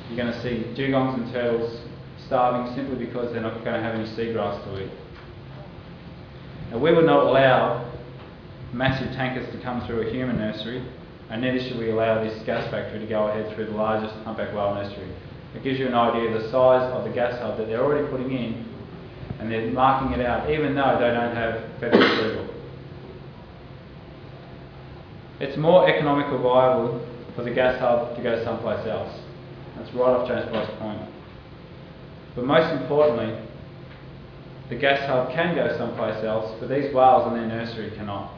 You're going to see dugongs and turtles starving simply because they're not going to have any seagrass to eat. Now, we would not allow massive tankers to come through a human nursery, and neither should we allow this gas factory to go ahead through the largest humpback whale nursery. It gives you an idea of the size of the gas hub that they're already putting in, and they're marking it out, even though they don't have federal approval. It's more economical viable for the gas hub to go someplace else. That's right off James Price Point. But most importantly, the gas hub can go someplace else, but these whales and their nursery cannot.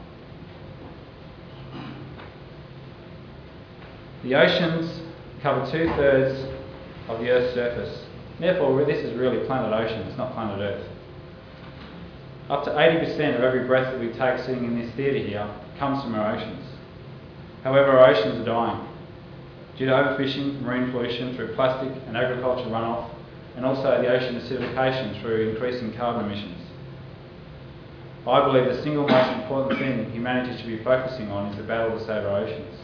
The oceans cover two thirds of the Earth's surface. Therefore, this is really planet ocean, it's not planet Earth. Up to 80% of every breath that we take sitting in this theatre here comes from our oceans. However, our oceans are dying due to overfishing, marine pollution through plastic and agriculture runoff, and also the ocean acidification through increasing carbon emissions. I believe the single most important thing humanity should be focusing on is the battle to save our oceans.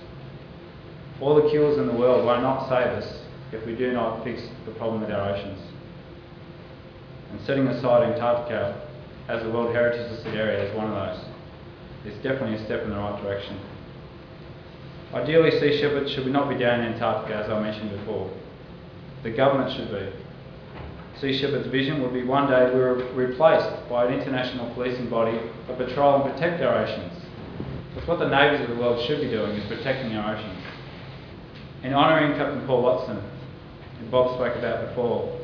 All the cures in the world won't save us if we do not fix the problem with our oceans. And setting aside Antarctica as a World Heritage Listed Area is one of those. It's definitely a step in the right direction. Ideally, Sea shepherds should not be down in Antarctica, as I mentioned before. The government should be. Sea Shepherd's vision would be one day we are replaced by an international policing body to patrol and protect our oceans. That's what the navies of the world should be doing, is protecting our oceans. In honouring Captain Paul Watson, who Bob spoke about before,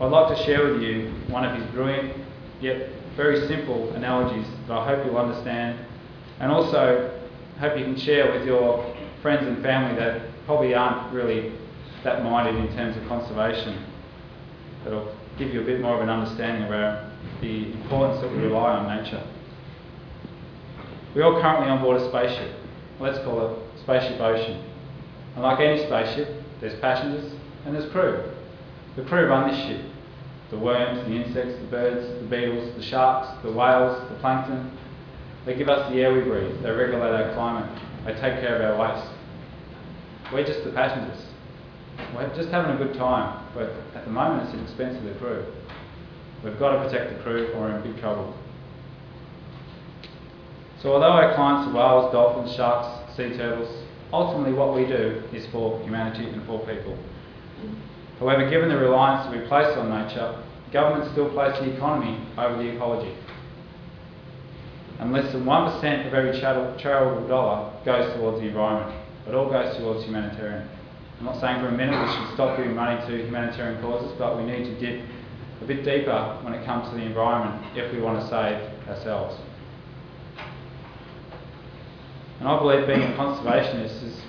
I'd like to share with you one of his brilliant yet very simple analogies that I hope you'll understand and also hope you can share with your friends and family that probably aren't really that minded in terms of conservation. That'll give you a bit more of an understanding about the importance that we rely on nature. We're all currently on board a spaceship. Let's call it Spaceship Ocean. And like any spaceship, there's passengers and there's crew. The crew run this ship. The worms, the insects, the birds, the beetles, the sharks, the whales, the plankton, they give us the air we breathe. They regulate our climate. They take care of our waste. We're just the passengers. We're just having a good time, but at the moment it's the expense of the crew. We've got to protect the crew or we're in big trouble. So although our clients are whales, dolphins, sharks, sea turtles, ultimately what we do is for humanity and for people. However, given the reliance that we place on nature, governments still place the economy over the ecology and less than 1% of every charitable dollar goes towards the environment. It all goes towards humanitarian. I'm not saying for a minute we should stop giving money to humanitarian causes, but we need to dip a bit deeper when it comes to the environment if we want to save ourselves. And I believe being a conservationist is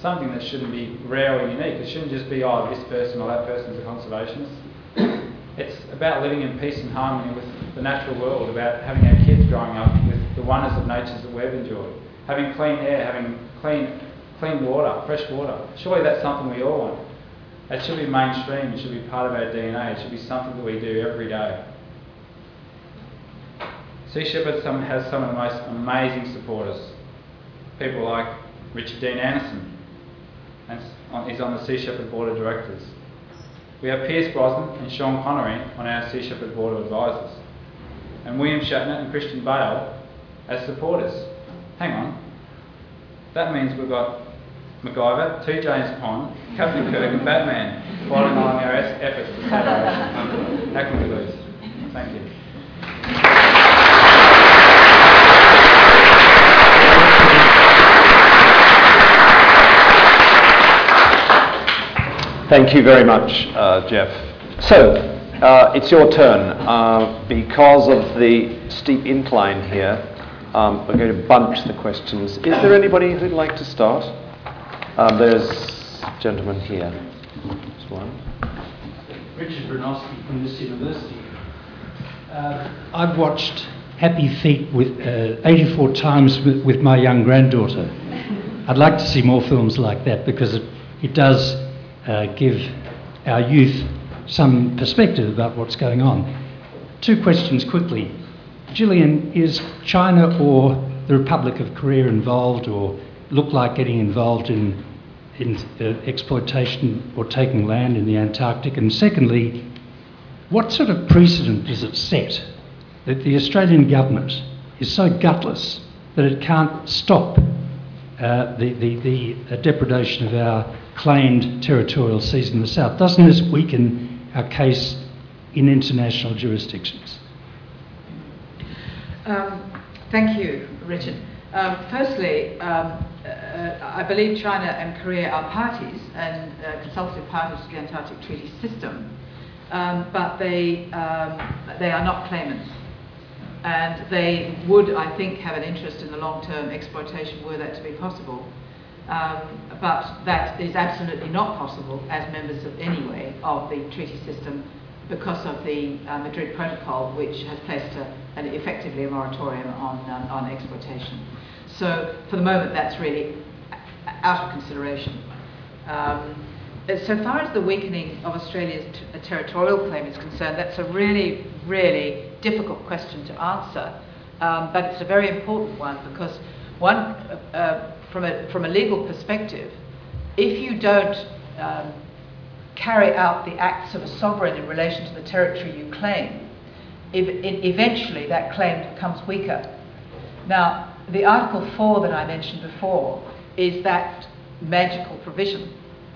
something that shouldn't be rare or unique. It shouldn't just be, oh, this person or that person's a conservationist. It's about living in peace and harmony with the natural world, about having our kids growing up with the wonders of nature that we've enjoyed, having clean air, having clean, clean water, fresh water. Surely that's something we all want. It should be mainstream, it should be part of our DNA, it should be something that we do every day. Sea Shepherd has some of the most amazing supporters. People like Richard Dean Anderson, and he's on the Sea Shepherd Board of Directors. We have Pierce Brosnan and Sean Connery on our Sea Shepherd Board of Advisors, and William Shatner and Christian Bale as supporters. Hang on, that means we've got MacGyver, T. James Bond, Captain Kirk, and Batman following along our efforts to save. How can we lose? Thank you. Thank you very much, uh, Jeff. So, uh, it's your turn. Uh, because of the steep incline here, um, we're going to bunch the questions. Is there anybody who'd like to start? Um, there's a gentleman here. One. Richard Brunowski from this university. Uh, I've watched Happy Feet with uh, 84 times with, with, my young granddaughter. I'd like to see more films like that because it, it does uh, give our youth some perspective about what's going on. Two questions quickly. Gillian, is China or the Republic of Korea involved or look like getting involved in, in uh, exploitation or taking land in the Antarctic? And secondly, what sort of precedent does it set that the Australian government is so gutless that it can't stop uh, the, the, the uh, depredation of our claimed territorial seas in the south. Doesn't this weaken our case in international jurisdictions? Um, thank you, Richard. Um, firstly, um, uh, I believe China and Korea are parties and uh, consultative parties to the Antarctic Treaty System, um, but they, um, they are not claimants. And they would, I think, have an interest in the long term exploitation were that to be possible. Um, but that is absolutely not possible as members of anyway of the treaty system because of the uh, Madrid Protocol, which has placed a, an, effectively a moratorium on, um, on exploitation. So for the moment, that's really out of consideration. Um, so far as the weakening of Australia's t- territorial claim is concerned, that's a really, really difficult question to answer. Um, but it's a very important one because one, uh, uh, from a, from a legal perspective, if you don't um, carry out the acts of a sovereign in relation to the territory you claim, eventually that claim becomes weaker. Now, the Article 4 that I mentioned before is that magical provision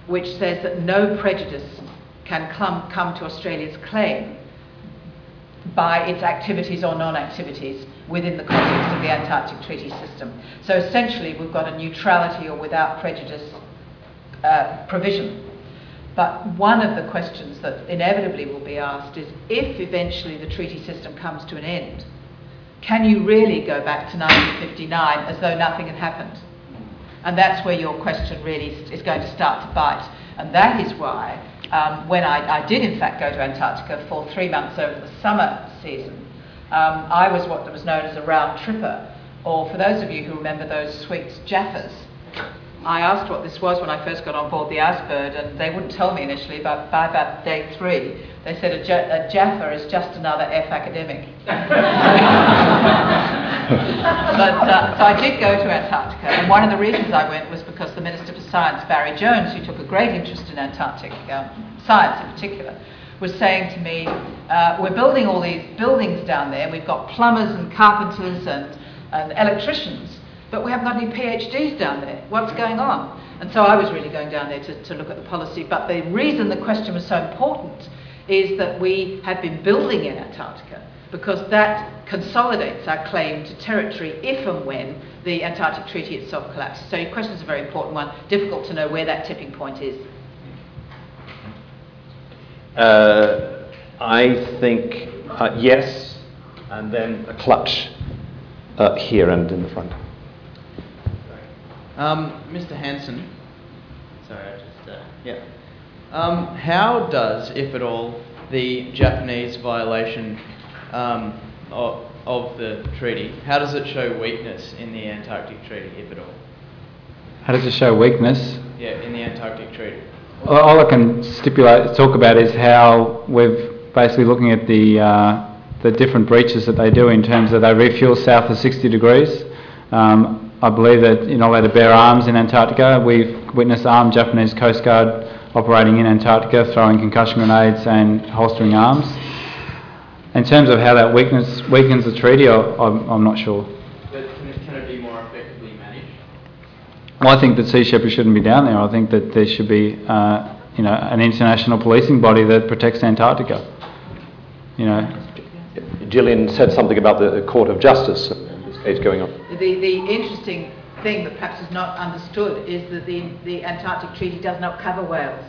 which says that no prejudice can come, come to Australia's claim by its activities or non activities within the context of the Antarctic Treaty System. So essentially, we've got a neutrality or without prejudice uh, provision. But one of the questions that inevitably will be asked is if eventually the treaty system comes to an end, can you really go back to 1959 as though nothing had happened? And that's where your question really is going to start to bite. And that is why, um, when I, I, did in fact go to Antarctica for three months over the summer season, um, I was what was known as a round tripper, or for those of you who remember those sweets, Jaffas. I asked what this was when I first got on board the Icebird, and they wouldn't tell me initially, but by about day three, they said a, ja- a Jaffa is just another F academic. but uh, so I did go to Antarctica, and one of the reasons I went was because the Minister for Science, Barry Jones, who took a great interest in Antarctic um, science in particular, was saying to me, uh, We're building all these buildings down there, we've got plumbers and carpenters and, and electricians but we haven't got any PhDs down there. What's going on? And so I was really going down there to, to look at the policy. But the reason the question was so important is that we have been building in Antarctica because that consolidates our claim to territory if and when the Antarctic Treaty itself collapses. So your question is a very important one. Difficult to know where that tipping point is. Uh, I think uh, yes, and then a clutch uh, here and in the front. Um, Mr. Hansen, sorry, I just, uh, yeah. Um, how does, if at all, the Japanese violation um, of, of the treaty, how does it show weakness in the Antarctic Treaty, if at all? How does it show weakness? Yeah, in the Antarctic Treaty. All all I can stipulate, talk about is how we're basically looking at the, uh, the different breaches that they do in terms of they refuel south of 60 degrees. Um, I believe that you're not allowed to bear arms in Antarctica. We've witnessed armed Japanese Coast Guard operating in Antarctica, throwing concussion grenades and holstering arms. In terms of how that weakness weakens the treaty, I, I'm, I'm not sure. But can it, can it be more effectively managed? Well, I think that Sea Shepherd shouldn't be down there. I think that there should be, uh, you know, an international policing body that protects Antarctica. You know, Gillian said something about the Court of Justice case going on. The, the interesting thing that perhaps is not understood is that the, the Antarctic Treaty does not cover whales.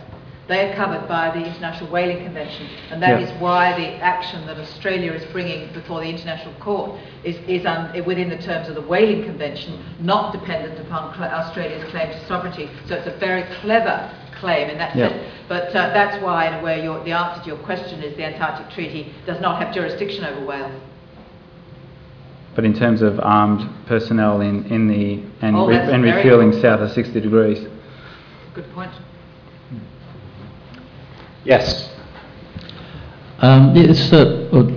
They are covered by the International Whaling Convention, and that is Yeah. why the action that Australia is bringing before the International Court is, is un, within the terms of the Whaling Convention, not dependent upon Australia's claim to sovereignty. So it's a very clever claim in that Yeah. sense. But uh, that's why, in a way, your, the answer to your question is the Antarctic Treaty does not have jurisdiction over whales. But in terms of armed personnel in, in the and, Oh, re- and very- refueling south of 60 degrees. Good point. Yes. Um, yeah, it's uh, uh,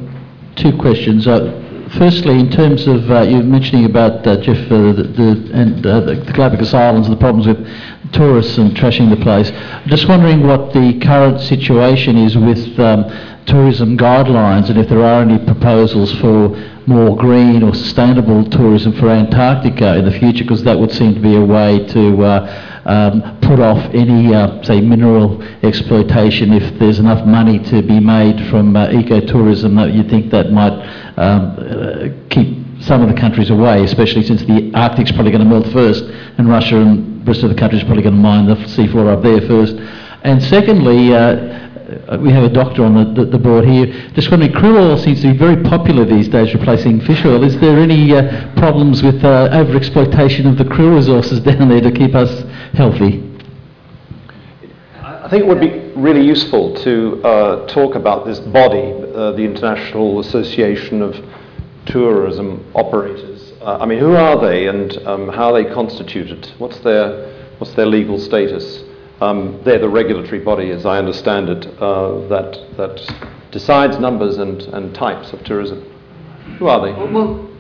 two questions. Uh, firstly, in terms of uh, you mentioning about uh, Jeff uh, the, the and uh, the Galapagos Islands, and the problems with tourists and trashing the place. I'm Just wondering what the current situation is with um, tourism guidelines, and if there are any proposals for more green or sustainable tourism for Antarctica in the future, because that would seem to be a way to uh, um, put off any, uh, say, mineral exploitation if there's enough money to be made from uh, ecotourism that you think that might um, uh, keep some of the countries away, especially since the Arctic's probably going to melt first and Russia and the rest of the countries probably going to mine the seafloor up there first. And secondly, uh, we have a doctor on the, the, the board here. Just wondering, krill oil seems to be very popular these days, replacing fish oil. Is there any uh, problems with uh, overexploitation of the krill resources down there to keep us healthy? I think it would be really useful to uh, talk about this body, uh, the International Association of Tourism Operators. Uh, I mean, who are they and um, how are they constituted? What's their, what's their legal status? Um, they're the regulatory body, as I understand it, uh, that, that decides numbers and, and types of tourism. Who are they? Well, well,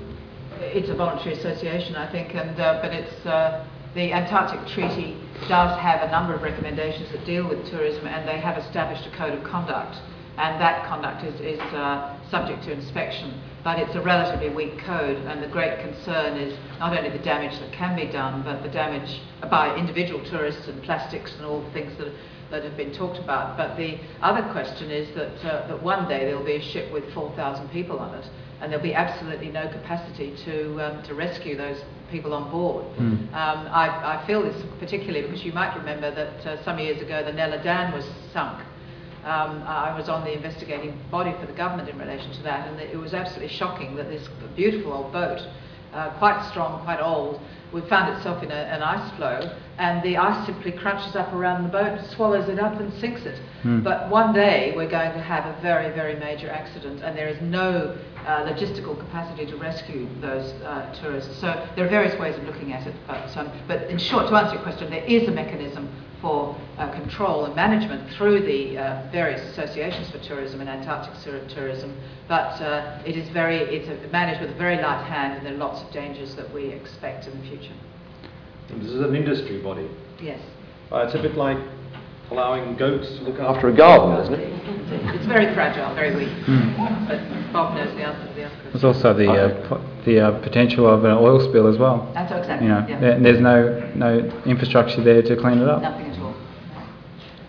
it's a voluntary association, I think, and uh, but it's uh, the Antarctic Treaty does have a number of recommendations that deal with tourism, and they have established a code of conduct, and that conduct is, is uh, subject to inspection. But it's a relatively weak code, and the great concern is not only the damage that can be done, but the damage by individual tourists and plastics and all the things that that have been talked about. But the other question is that uh, that one day there will be a ship with 4,000 people on it, and there'll be absolutely no capacity to um, to rescue those people on board. Um, I, I feel this particularly because you might remember that uh, some years ago the Nella Dan was sunk. Um, I was on the investigating body for the government in relation to that, and it was absolutely shocking that this beautiful old boat, uh, quite strong, quite old, would found itself in a, an ice floe, and the ice simply crunches up around the boat, swallows it up, and sinks it. But one day we're going to have a very, very major accident, and there is no uh, logistical capacity to rescue those uh, tourists. So there are various ways of looking at it, but, um, but in short, to answer your question, there is a mechanism for uh, control and management through the uh, various associations for tourism and Antarctic tourism, but uh, it is very, it's a, managed with a very light hand, and there are lots of dangers that we expect in the future. This is an industry body. Yes. Uh, it's a bit like allowing goats to look after a garden, isn't it? It's, it's very fragile, very weak. But Bob knows the answer to the other There's also the, uh, po- the uh, potential of an oil spill as well. That's exactly, You know, yeah. there- there's no, no infrastructure there to clean it up. Nothing at all.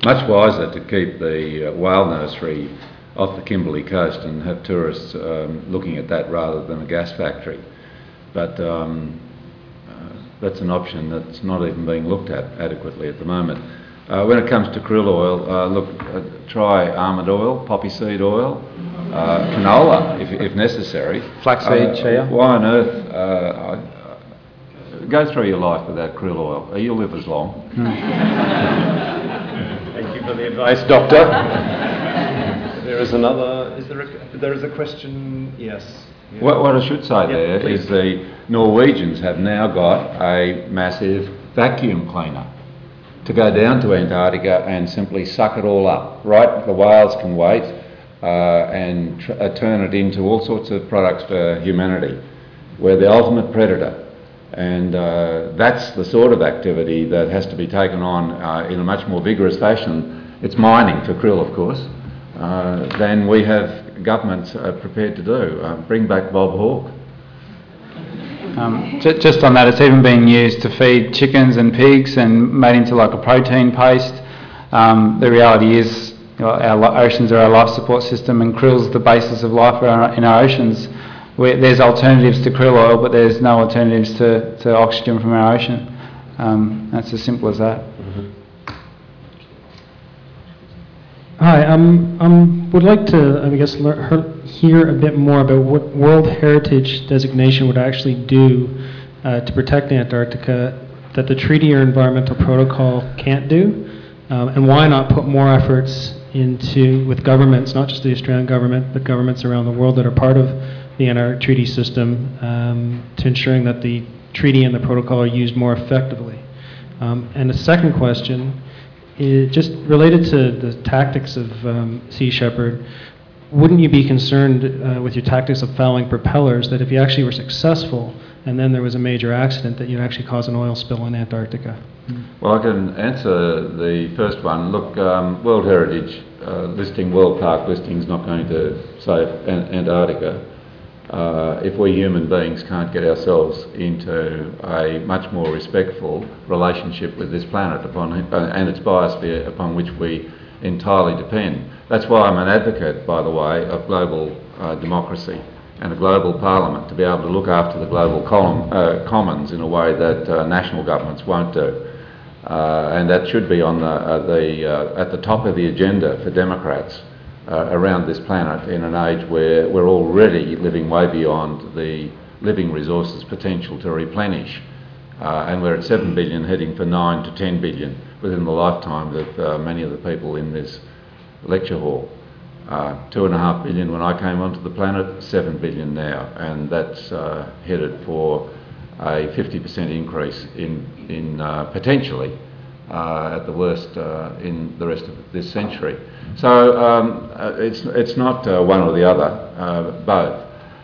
Much wiser to keep the uh, whale nursery off the Kimberley coast and have tourists um, looking at that rather than a gas factory. But um, uh, that's an option that's not even being looked at adequately at the moment. Uh, when it comes to krill oil, uh, look, uh, try almond oil, poppy seed oil, uh, canola if, if necessary. Flaxseed, chia. Why on earth uh, I- go through your life without krill oil. You'll live as long. Thank you for the advice, Doctor. there is another. Is there a, there is a question? Yes. Yeah. What, what I should say Yeah, there please. is the Norwegians have now got a massive vacuum cleaner to go down to Antarctica and simply suck it all up. Right, the whales can wait uh, and tr- uh, turn it into all sorts of products for humanity. We're the ultimate predator. And uh, that's the sort of activity that has to be taken on uh, in a much more vigorous fashion. It's mining for krill, of course, uh, than we have governments uh, prepared to do. Uh, bring back Bob Hawke. Um, ju- just on that, it's even being used to feed chickens and pigs and made into like a protein paste. Um, the reality is, you know, our oceans are our life support system, and krill's the basis of life in our, in our oceans. we there's alternatives to krill oil, but there's no alternatives to, to oxygen from our ocean. Um, that's as simple as that. Hi, um, um, would like to, I guess, hear a bit more about what World Heritage designation would actually do uh, to protect Antarctica that the treaty or environmental protocol can't do, um, and why not put more efforts into with governments, not just the Australian government, but governments around the world that are part of the Antarctic Treaty System, um, to ensuring that the treaty and the protocol are used more effectively. Um, and the second question is just related to the tactics of um, Sea Shepherd. Wouldn't you be concerned uh, with your tactics of fouling propellers that if you actually were successful and then there was a major accident, that you'd actually cause an oil spill in Antarctica? Well, I can answer the first one. Look, um, World Heritage uh, listing, World Park listing is not going to save An- Antarctica. Uh, if we human beings can't get ourselves into a much more respectful relationship with this planet upon uh, and its biosphere upon which we entirely depend. That's why I'm an advocate, by the way, of global uh, democracy and a global parliament to be able to look after the global column, uh, commons in a way that uh, national governments won't do. And that should be on the, the, at the top of the agenda for Democrats uh, around this planet in an age where we're already living way beyond the living resources potential to replenish. Uh, and we're at 7 billion, heading for 9 to 10 billion within the lifetime of uh, many of the people in this lecture hall. Uh, two and a half billion when I came onto the planet, seven billion now, and that's uh, headed for a 50% increase in, in uh, potentially, at the worst, uh, in the rest of this century. So um, uh, it's, it's not uh, one or the other, uh, both.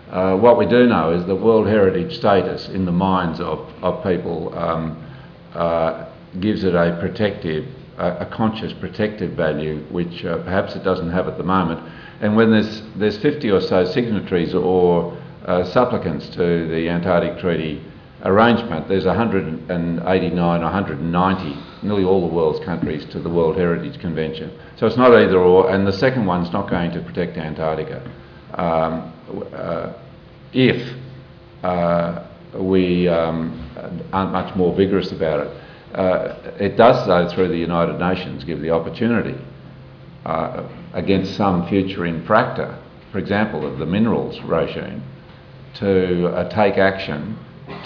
Uh, what we do know is that World Heritage status in the minds of, of people um, uh, gives it a protective, a, conscious protective value, which uh, perhaps it doesn't have at the moment. And when there's, there's 50 or so signatories or uh, supplicants to the Antarctic Treaty arrangement, there's 189 190, nearly all the world's countries, to the World Heritage Convention. So it's not either or, and the second one's not going to protect Antarctica. Um, uh, if uh, we um, aren't much more vigorous about it. Uh, it does, though, through the United Nations, give the opportunity uh, against some future infractor, for example, of the minerals regime, to uh, take action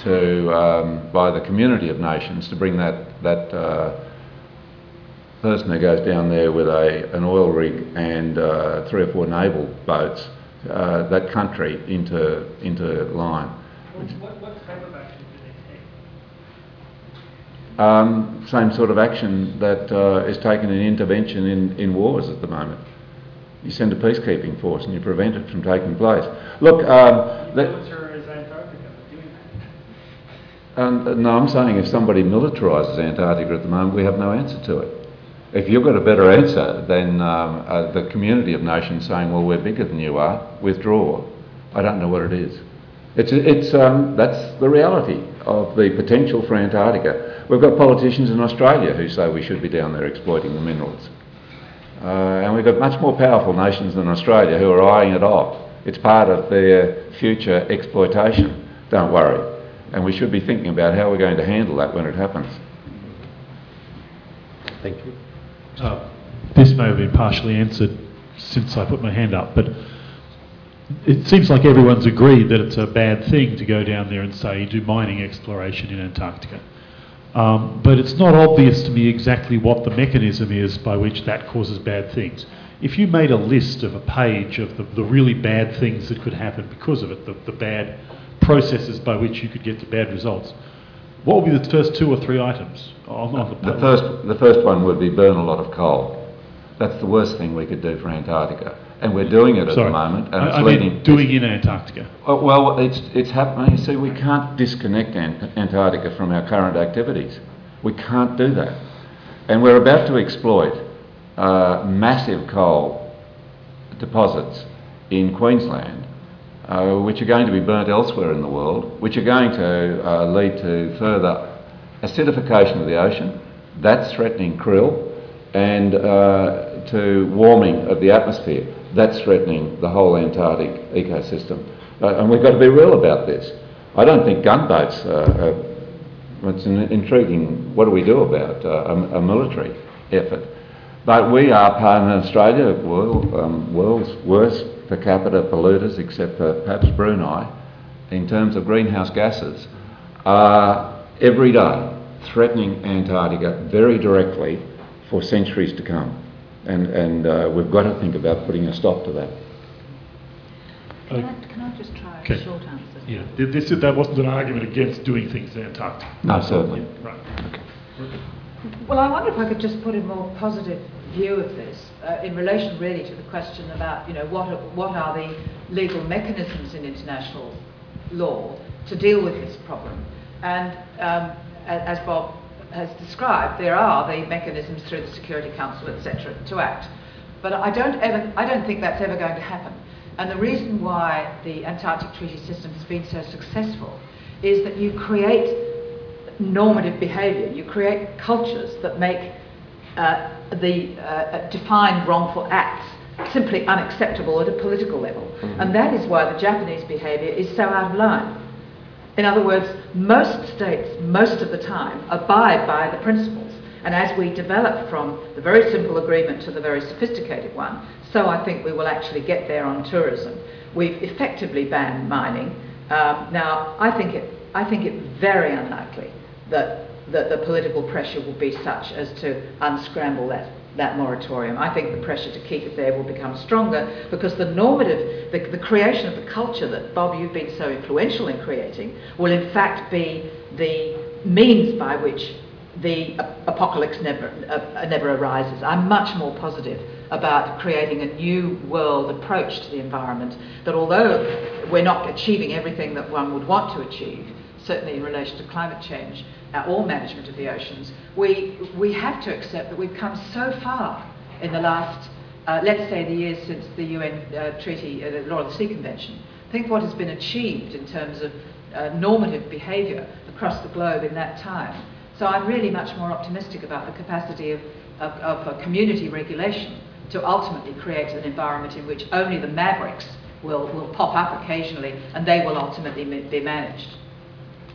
to, um, by the community of nations to bring that, that uh, person who goes down there with a, an oil rig and uh, three or four naval boats, uh, that country into, into line. What, what type of action do they take? Um, same sort of action that uh, is taken in intervention in, in wars at the moment. You send a peacekeeping force and you prevent it from taking place. Look, um, that, Militarize Antarctica for doing that. um, no, I'm saying if somebody militarises Antarctica at the moment, we have no answer to it. If you've got a better answer than um, uh, the community of nations saying, well, we're bigger than you are, withdraw, I don't know what it is. It's, it's, um, that's the reality of the potential for Antarctica. We've got politicians in Australia who say we should be down there exploiting the minerals. Uh, and we've got much more powerful nations than Australia who are eyeing it off. It's part of their future exploitation. Don't worry. And we should be thinking about how we're going to handle that when it happens. Thank you. Uh, this may have been partially answered since I put my hand up, but it seems like everyone's agreed that it's a bad thing to go down there and say do mining exploration in Antarctica. Um, but it's not obvious to me exactly what the mechanism is by which that causes bad things. If you made a list of a page of the, the really bad things that could happen because of it, the, the bad processes by which you could get to bad results, what would be the first two or three items on, on the, The first, the first one would be burn a lot of coal. That's the worst thing we could do for Antarctica. And we're doing it at Sorry, the moment, and I, it's I leading... mean doing in Antarctica. Oh, Well, it's, it's happening. You see, we can't disconnect Ant- Antarctica from our current activities. We can't do that. And we're about to exploit uh, massive coal deposits in Queensland, uh, which are going to be burnt elsewhere in the world, which are going to uh, lead to further acidification of the ocean. That's threatening krill, and uh, to warming of the atmosphere. That's threatening the whole Antarctic ecosystem. Uh, and we've got to be real about this. I don't think gunboats uh, are, it's an intriguing, what do we do about uh, a, a military effort? But we are part in Australia, world, um, world's worst per capita polluters, except for perhaps Brunei, in terms of greenhouse gases, are every day threatening Antarctica very directly for centuries to come. And, and uh, we've got to think about putting a stop to that. Can I, can I just try Okay. a short answer? Yeah, th- this, that wasn't an argument against doing things in Antarctica. No, certainly. Right. Well, I wonder if I could just put a more positive view of this uh, in relation really to the question about, you know, what are, what are the legal mechanisms in international law to deal with this problem. And um, as Bob has described, there are the mechanisms through the Security Council, etc., to act. But I don't ever, I don't think that's ever going to happen. And the reason why the Antarctic Treaty System has been so successful is that you create normative behaviour. You create cultures that make uh, the uh, define wrongful acts simply unacceptable at a political level. And that is why the Japanese behaviour is so out of line. In other words, most states, most of the time, abide by the principles. And as we develop from the very simple agreement to the very sophisticated one, so I think we will actually get there on tourism. We've effectively banned mining. Um, now, I think it, I think it very unlikely that, that the political pressure will be such as to unscramble that, that moratorium. I think the pressure to keep it there will become stronger because the normative, the, the creation of the culture that, Bob, you've been so influential in creating, will in fact be the means by which the ap- apocalypse never, uh, never arises. I'm much more positive about creating a new world approach to the environment that although we're not achieving everything that one would want to achieve, certainly in relation to climate change or management of the oceans, we, we have to accept that we've come so far in the last, uh, let's say, the years since the UN uh, Treaty, uh, the Law of the Sea Convention. Think what has been achieved in terms of uh, normative behaviour across the globe in that time. So I'm really much more optimistic about the capacity of, of, of community regulation to ultimately create an environment in which only the mavericks will, will pop up occasionally and they will ultimately be managed.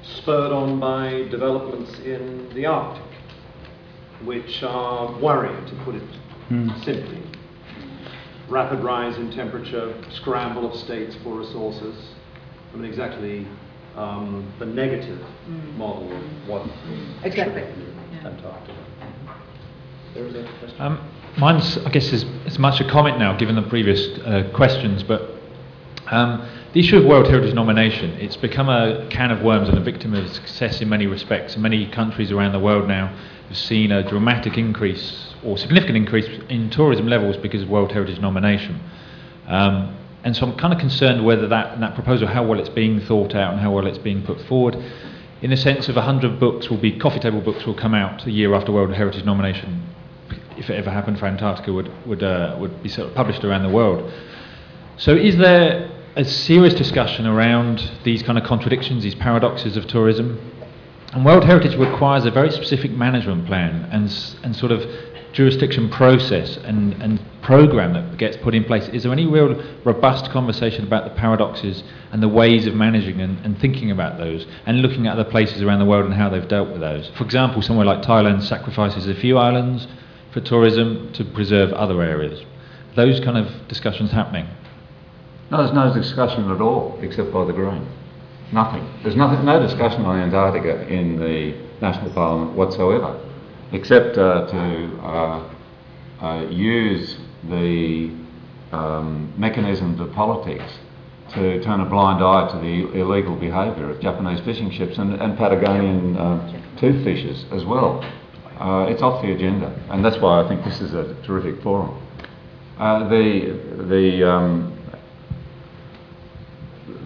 Spurred on by developments in the Arctic, which are worrying, to put it simply. Rapid rise in temperature, scramble of states for resources. I mean, exactly um, the negative model of what Exactly. should be Yeah. Antarctica. There is a question. Um, mine's, I guess, is as much a comment now, given the previous uh, questions, but um, the issue of World Heritage nomination, it's become a can of worms and a victim of success in many respects. Many countries around the world now have seen a dramatic increase or significant increase in tourism levels because of World Heritage nomination. Um, and so I'm kind of concerned whether that, that proposal, how well it's being thought out and how well it's being put forward, in the sense of 100 books will be, coffee table books will come out a year after World Heritage nomination, if it ever happened for Antarctica, would, would, uh, would be sort of published around the world. So is there a serious discussion around these kind of contradictions, these paradoxes of tourism? And World Heritage requires a very specific management plan and, and sort of jurisdiction process and, and program that gets put in place. Is there any real robust conversation about the paradoxes and the ways of managing and, and thinking about those and looking at other places around the world and how they've dealt with those? For example, somewhere like Thailand sacrifices a few islands for tourism to preserve other areas. Those kind of discussions happening. No, there's no discussion at all, except by the Green. Nothing. There's nothing, no discussion on Antarctica in the National Parliament whatsoever, except uh, to uh, uh, use the um, mechanisms of politics to turn a blind eye to the illegal behaviour of Japanese fishing ships and, and Patagonian uh, as well. Uh, it's off the agenda, and that's why I think this is a terrific forum. Uh, the the um,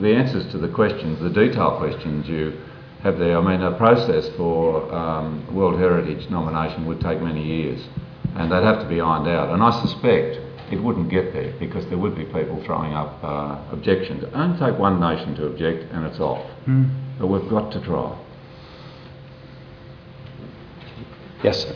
the answers to the questions, the detailed questions you have there, I mean, a process for um, World Heritage nomination would take many years, and they'd have to be ironed out. And I suspect it wouldn't get there because there would be people throwing up uh, objections. It only take one nation to object, and it's off. Mm. But we've got to try. Yes.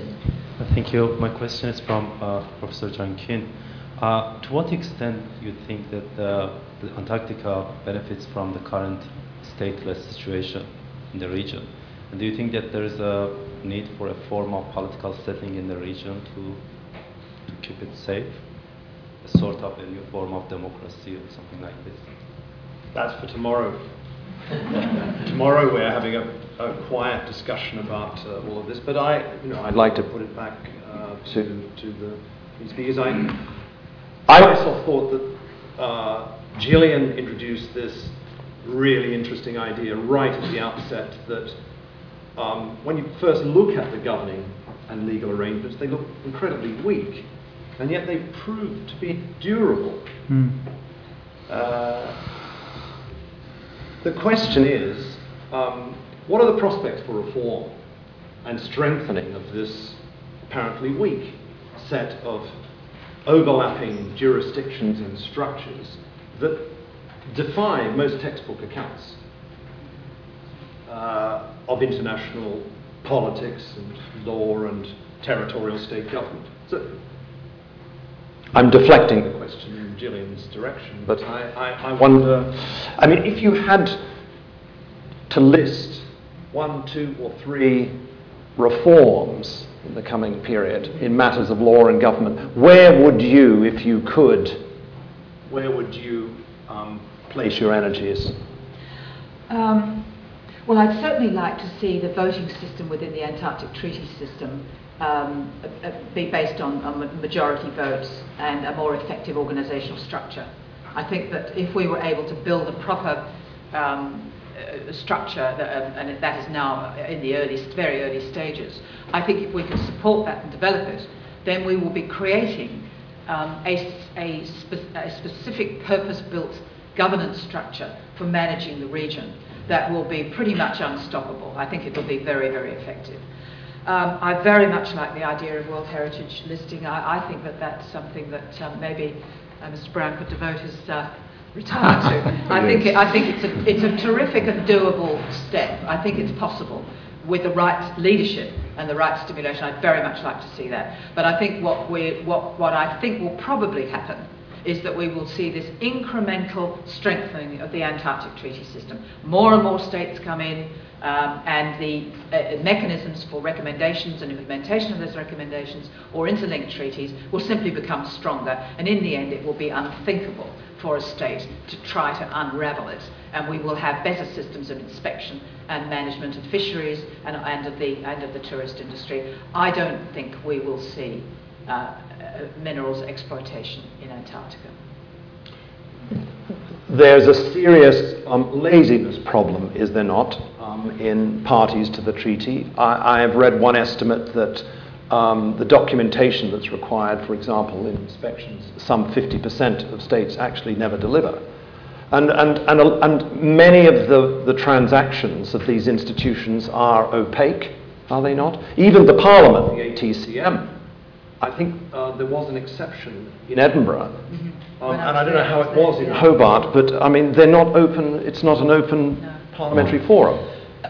Thank you. My question is from uh, Professor John Kuhn. Uh, to what extent do you think that the Antarctica benefits from the current stateless situation in the region? And do you think that there is a need for a formal political setting in the region to, to keep it safe? A sort of a new form of democracy or something like this? That's for tomorrow. tomorrow we're having a, a quiet discussion about uh, all of this, but I, you know, I'd like to put it back uh, to, to the speakers. I, I myself thought that uh, Gillian introduced this really interesting idea right at the outset that um, when you first look at the governing and legal arrangements, they look incredibly weak, and yet they prove to be durable. Mm. Uh, the question is um, what are the prospects for reform and strengthening of this apparently weak set of overlapping jurisdictions and structures that defy most textbook accounts uh, of international politics and law and territorial state government. So I'm deflecting the question in Gillian's direction, But I, I, I wonder. wonder. I mean, if you had to list one, two, or three reforms in the coming period in matters of law and government, where would you, if you could, Where would you um, place your energies? Um, well, I'd certainly like to see the voting system within the Antarctic Treaty System um, uh, uh, be based on, on majority votes and a more effective organisational structure. I think that if we were able to build a proper um, uh, structure, that, um, and that is now in the early, very early stages, I think if we could support that and develop it, then we will be creating um, a, a, spe- a specific purpose-built governance structure for managing the region that will be pretty much unstoppable. I think it will be very, very effective. Um, I very much like the idea of World Heritage listing. I, I think that that's something that um, maybe uh, Mr. Brown could devote his uh, retirement to. I think, it, I think it's, a, it's a terrific and doable step. I think it's possible with the right leadership and the right stimulation. I'd very much like to see that. But I think what, we, what, what I think will probably happen is that we will see this incremental strengthening of the Antarctic Treaty System. More and more states come in, um, and the uh, mechanisms for recommendations and implementation of those recommendations or interlinked treaties will simply become stronger, and in the end, it will be unthinkable for a state to try to unravel it. And we will have better systems of inspection and management of fisheries and, and, of, the, and of the tourist industry. I don't think we will see uh, uh, minerals exploitation in Antarctica. There's a serious um, laziness problem, is there not, um, in parties to the treaty? I, I have read one estimate that um, the documentation that's required, for example, in inspections, some 50% of states actually never deliver. And, and, and, and many of the, the transactions of these institutions are opaque, are they not? Even the Parliament, the ATCM, I think uh, there was an exception in Edinburgh, Mm-hmm. um, and I don't know how it was in Hobart, but I mean, they're not open, it's not an open No. parliamentary forum.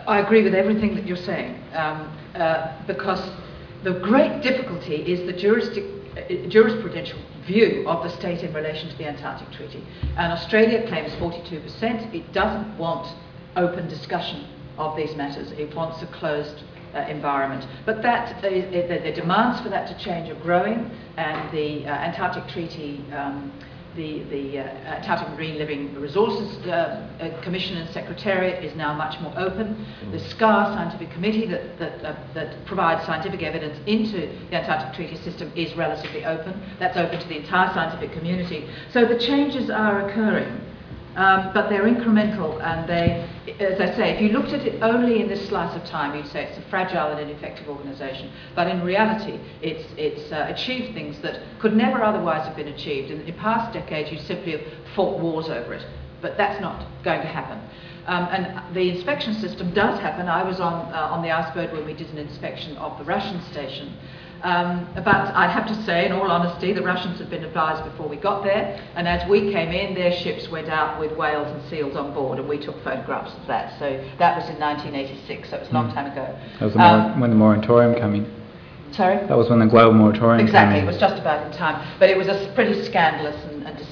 I agree with everything that you're saying, um, uh, because the great difficulty is the juristic, uh, jurisprudential view of the state in relation to the Antarctic Treaty. And Australia claims 42%. It doesn't want open discussion of these matters. It wants a closed uh, environment. But that is, the, the demands for that to change are growing, and the uh, Antarctic Treaty um, the, the uh, Antarctic Marine Living Resources uh, uh, Commission and Secretariat is now much more open. The SCAR Scientific Committee that, that, uh, that provides scientific evidence into the Antarctic Treaty System is relatively open. That's open to the entire scientific community. So the changes are occurring. Um, but they're incremental and they, as I say, if you looked at it only in this slice of time, you'd say it's a fragile and ineffective organisation. But in reality, it's, it's uh, achieved things that could never otherwise have been achieved. In, the past decades, you simply have fought wars over it. But that's not going to happen. Um, and the inspection system does happen. I was on, uh, on the Icebird when we did an inspection of the Russian station. Um, but I have to say, in all honesty, the Russians had been advised before we got there, and as we came in, their ships went out with whales and seals on board, and we took photographs of that. So that was in 1986, so it was a long Mm. time ago. That was the Um, when the moratorium came in. Sorry? That was when the global moratorium came in. Exactly, it was just about in time. But it was a pretty scandalous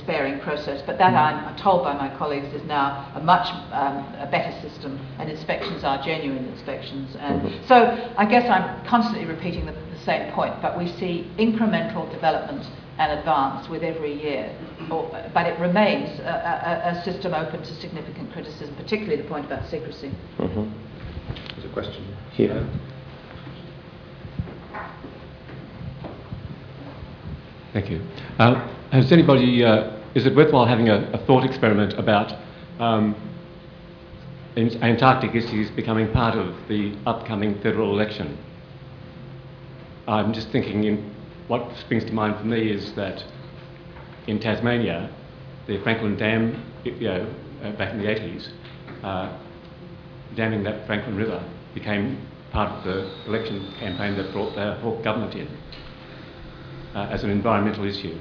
and, and process. But that, I'm, I'm told by my colleagues, is now a much um, a better system, and inspections are genuine inspections. And so I guess I'm constantly repeating the, the same point, but we see incremental development and advance with every year. Or, but it remains a, a, a system open to significant criticism, particularly the point about secrecy. Mhm. There's a question Here. Thank you. Um, has anybody, uh, is it worthwhile having a, a thought experiment about um, Antarctic issues becoming part of the upcoming federal election? I'm just thinking, in, what springs to mind for me is that in Tasmania, the Franklin Dam, you know, uh, back in the 80s, uh, damming that Franklin River became part of the election campaign that brought the Hawke government in uh, as an environmental issue.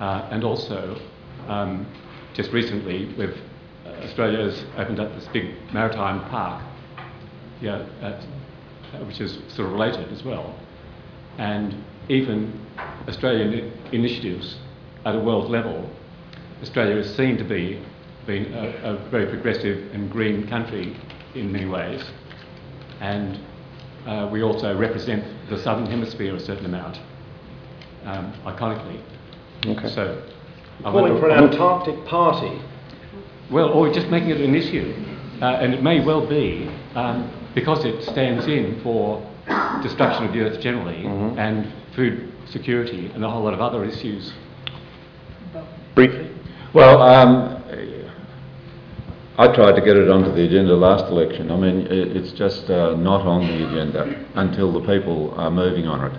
Uh, and also, um, just recently, we've, uh, Australia has opened up this big maritime park, yeah, at, which is sort of related as well. And even Australian initiatives at a world level, Australia is seen to be being a, a very progressive and green country in many ways. And uh, we also represent the southern hemisphere a certain amount um, iconically. Okay. So, I Calling for an Antarctic party. Well, or just making it an issue, uh, and it may well be um, because it stands in for destruction of the earth generally and food security and a whole lot of other issues. Briefly. Well, um, I tried to get it onto the agenda last election. I mean, it's just uh, not on the agenda until the people are moving on it.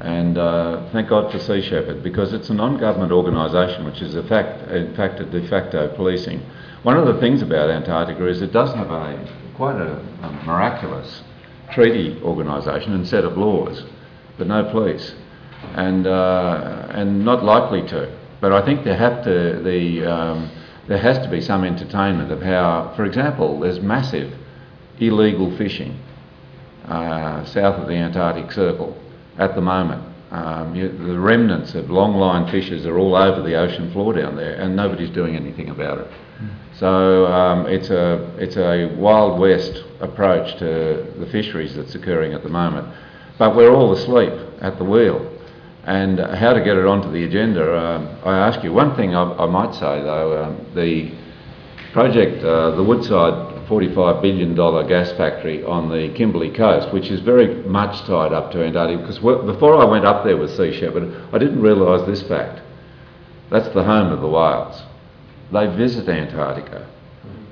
And uh, thank God for Sea Shepherd because it's a non-government organisation, which is a fact, in fact a de facto policing. One of the things about Antarctica is it does have a quite a, a miraculous treaty organisation and set of laws, but no police, and uh, and not likely to. But I think there have to the um, there has to be some entertainment of how, for example, there's massive illegal fishing uh, south of the Antarctic Circle at the moment. Um, you, the remnants of long line fishers are all over the ocean floor down there, and nobody's doing anything about it. So um, it's a it's a wild west approach to the fisheries that's occurring at the moment. But we're all asleep at the wheel. And how to get it onto the agenda, um, I ask you. One thing I, I might say though, um, the project, uh, the Woodside $45 billion gas factory on the Kimberley coast, which is very much tied up to Antarctica, because before I went up there with Sea Shepherd, I didn't realise this fact. That's the home of the whales. They visit Antarctica.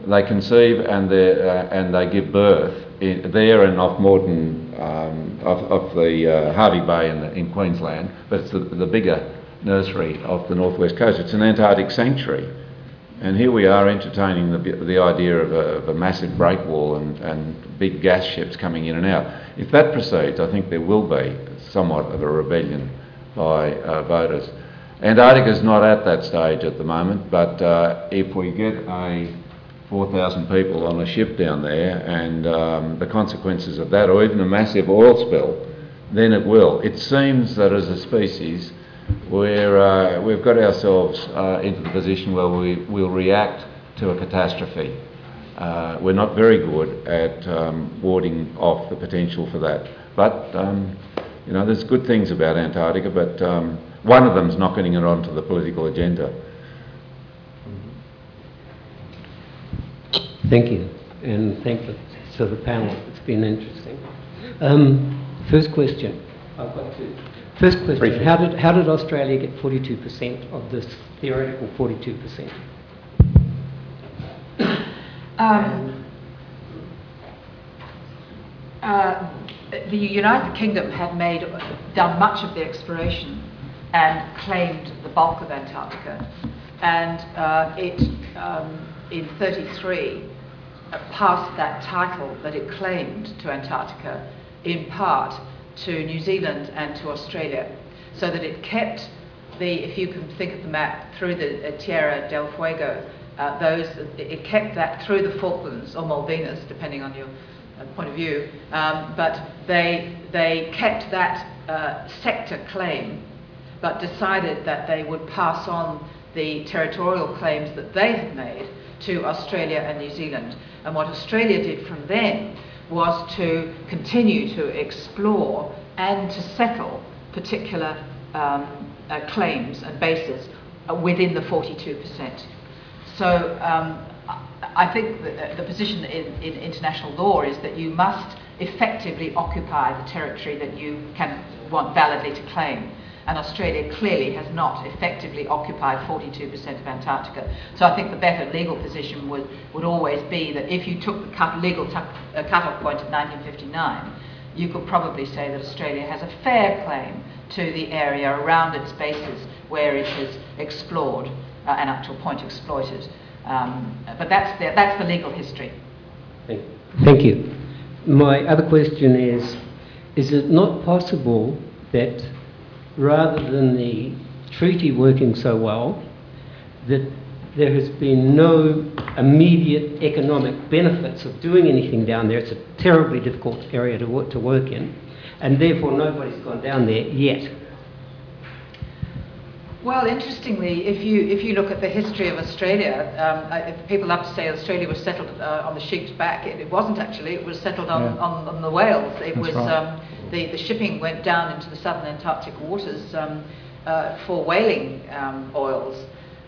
They conceive and, they uh, and they give birth in, there and off Moreton, um, off, off the uh, Hervey Bay in, the, in Queensland, but it's the, the bigger nursery off the northwest coast. It's an Antarctic sanctuary. And here we are entertaining the, the idea of a, of a massive breakwall and, and big gas ships coming in and out. If that proceeds, I think there will be somewhat of a rebellion by uh, voters. Antarctica's not at that stage at the moment, but uh, if we get a 4,000 people on a ship down there and um, the consequences of that, or even a massive oil spill, then it will. It seems that as a species, we're, uh, we've got ourselves uh, into the position where we, will react to a catastrophe. Uh, we're not very good at um, warding off the potential for that. But, um, you know, there's good things about Antarctica, but um, one of them's not getting it onto the political agenda. Thank you, and thank you to the panel. It's been interesting. Um, first question. I've got two. First question. Briefly. How did, how did Australia get 42% of this theoretical 42%? Um, uh, the United Kingdom had made done much of the exploration and claimed the bulk of Antarctica, and uh, it um, in 33 uh, passed that title that it claimed to Antarctica in part to New Zealand and to Australia, so that it kept the, if you can think of the map through the uh, Tierra del Fuego, uh, those it kept that through the Falklands or Malvinas, depending on your uh, point of view. Um, but they they kept that uh, sector claim, but decided that they would pass on the territorial claims that they had made to Australia and New Zealand. And what Australia did from then was to continue to explore and to settle particular um, uh, claims and bases uh, within the 42%. So um, I think that the position in, in international law is that you must effectively occupy the territory that you can want validly to claim. And Australia clearly has not effectively occupied 42% of Antarctica. So I think the better legal position would, would always be that if you took the cut, legal tu- uh, cut-off point of 1959, you could probably say that Australia has a fair claim to the area around its bases where it has explored uh, and up to a point exploited. Um, but that's the, that's the legal history. Thank, thank you. My other question is Is it not possible that rather than the treaty working so well, that there has been no immediate economic benefits of doing anything down there? It's a terribly difficult area to work, to work in, and therefore nobody's gone down there yet. Well, interestingly, if you if you look at the history of Australia, um, I, people love to say Australia was settled uh, on the sheep's back. It, it, wasn't actually. It was settled on, Yeah. on, on the whales. It That's was right. um, the the shipping went down into the southern Antarctic waters um, uh, for whaling um, oils,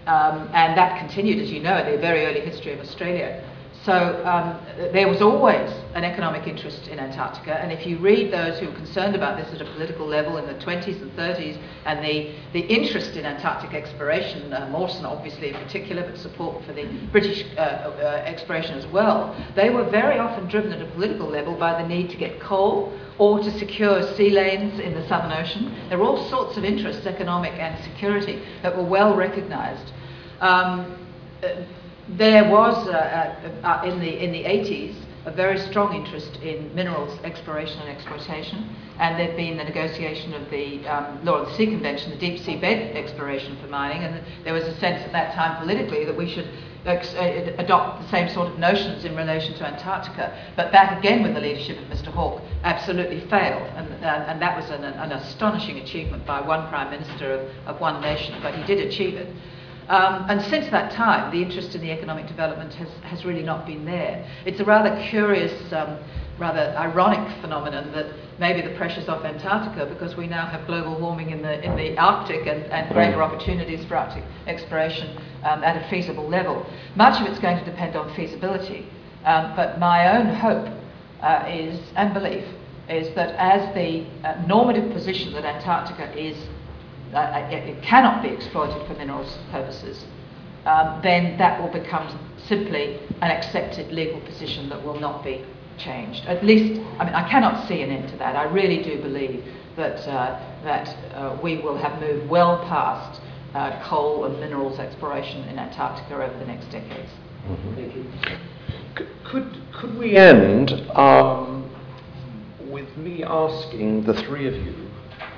um, and that continued, as you know, in the very early history of Australia. So um, there was always an economic interest in Antarctica, and if you read those who were concerned about this at a political level in the 20s and 30s, and the, the interest in Antarctic exploration, uh, Mawson obviously in particular, but support for the British uh, uh, exploration as well, they were very often driven at a political level by the need to get coal or to secure sea lanes in the Southern Ocean. There were all sorts of interests, economic and security, that were well recognised. Um, uh, there was uh, uh, uh, in the in the 80s a very strong interest in minerals exploration and exploitation, and there'd been the negotiation of the um, Law of the Sea Convention, the deep sea bed exploration for mining, and there was a sense at that time politically that we should ex- uh, adopt the same sort of notions in relation to Antarctica. But that again, with the leadership of Mr. Hawke, absolutely failed, and, uh, and that was an, an astonishing achievement by one prime minister of, of one nation, but he did achieve it. Um, and since that time, the interest in the economic development has, has really not been there. It's a rather curious, um, rather ironic phenomenon that maybe the pressures off Antarctica, because we now have global warming in the, in the Arctic and, and greater opportunities for Arctic exploration um, at a feasible level. Much of it's going to depend on feasibility. Um, but my own hope uh, is, and belief, is that as the uh, normative position that Antarctica is it, it cannot be exploited for minerals purposes, um, then that will become simply an accepted legal position that will not be changed. At least, I mean, I cannot see an end to that. I really do believe that, uh, that uh, we will have moved well past uh, coal and minerals exploration in Antarctica over the next decades. Thank you. C- Could, could we end um, with me asking the three of you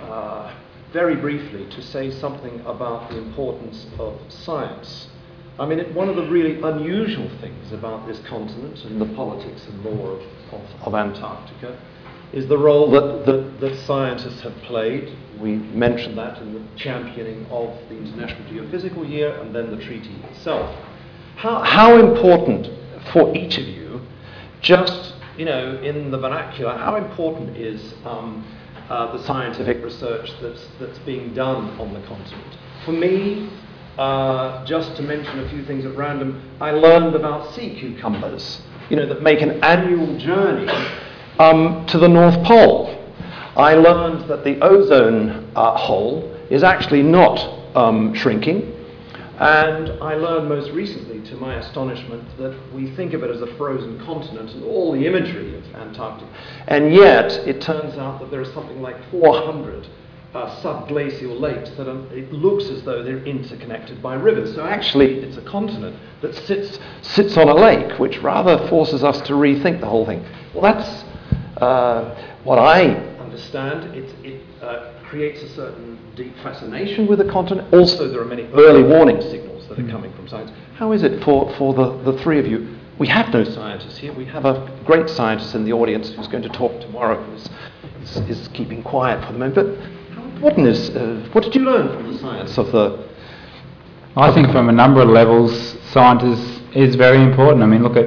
uh, very briefly to say something about the importance of science? I mean, it, one of the really unusual things about this continent and the politics and law of, of, of Antarctica is the role that, that, that scientists have played. We mentioned that in the championing of the International Geophysical Year and then the treaty itself. How, how important for each of you, just you know, in the vernacular, how important is um, uh, the scientific research that's, that's being done on the continent? For me, uh, just to mention a few things at random, I learned about sea cucumbers, you know, that make an annual journey um, to the North Pole. I learned that the ozone uh, hole is actually not um, shrinking. And I learned most recently, to my astonishment, that we think of it as a frozen continent and all the imagery of Antarctica. And yet, it turns out that there are something like 400 uh, subglacial lakes that are, it looks as though they're interconnected by rivers. So actually, it's a continent that sits, sits on a lake, which rather forces us to rethink the whole thing. Well, that's uh, what I understand. It, it uh, creates a certain deep fascination with the continent. Also, there are many early warning signals that are coming from science. How is it for, for the, the three of you? We have no scientists here. We have a great scientist in the audience who's going to talk tomorrow, who's is, is keeping quiet for the moment. But what, is, uh, what did you learn from the science of the I think from a number of levels, science is, is very important. I mean, look at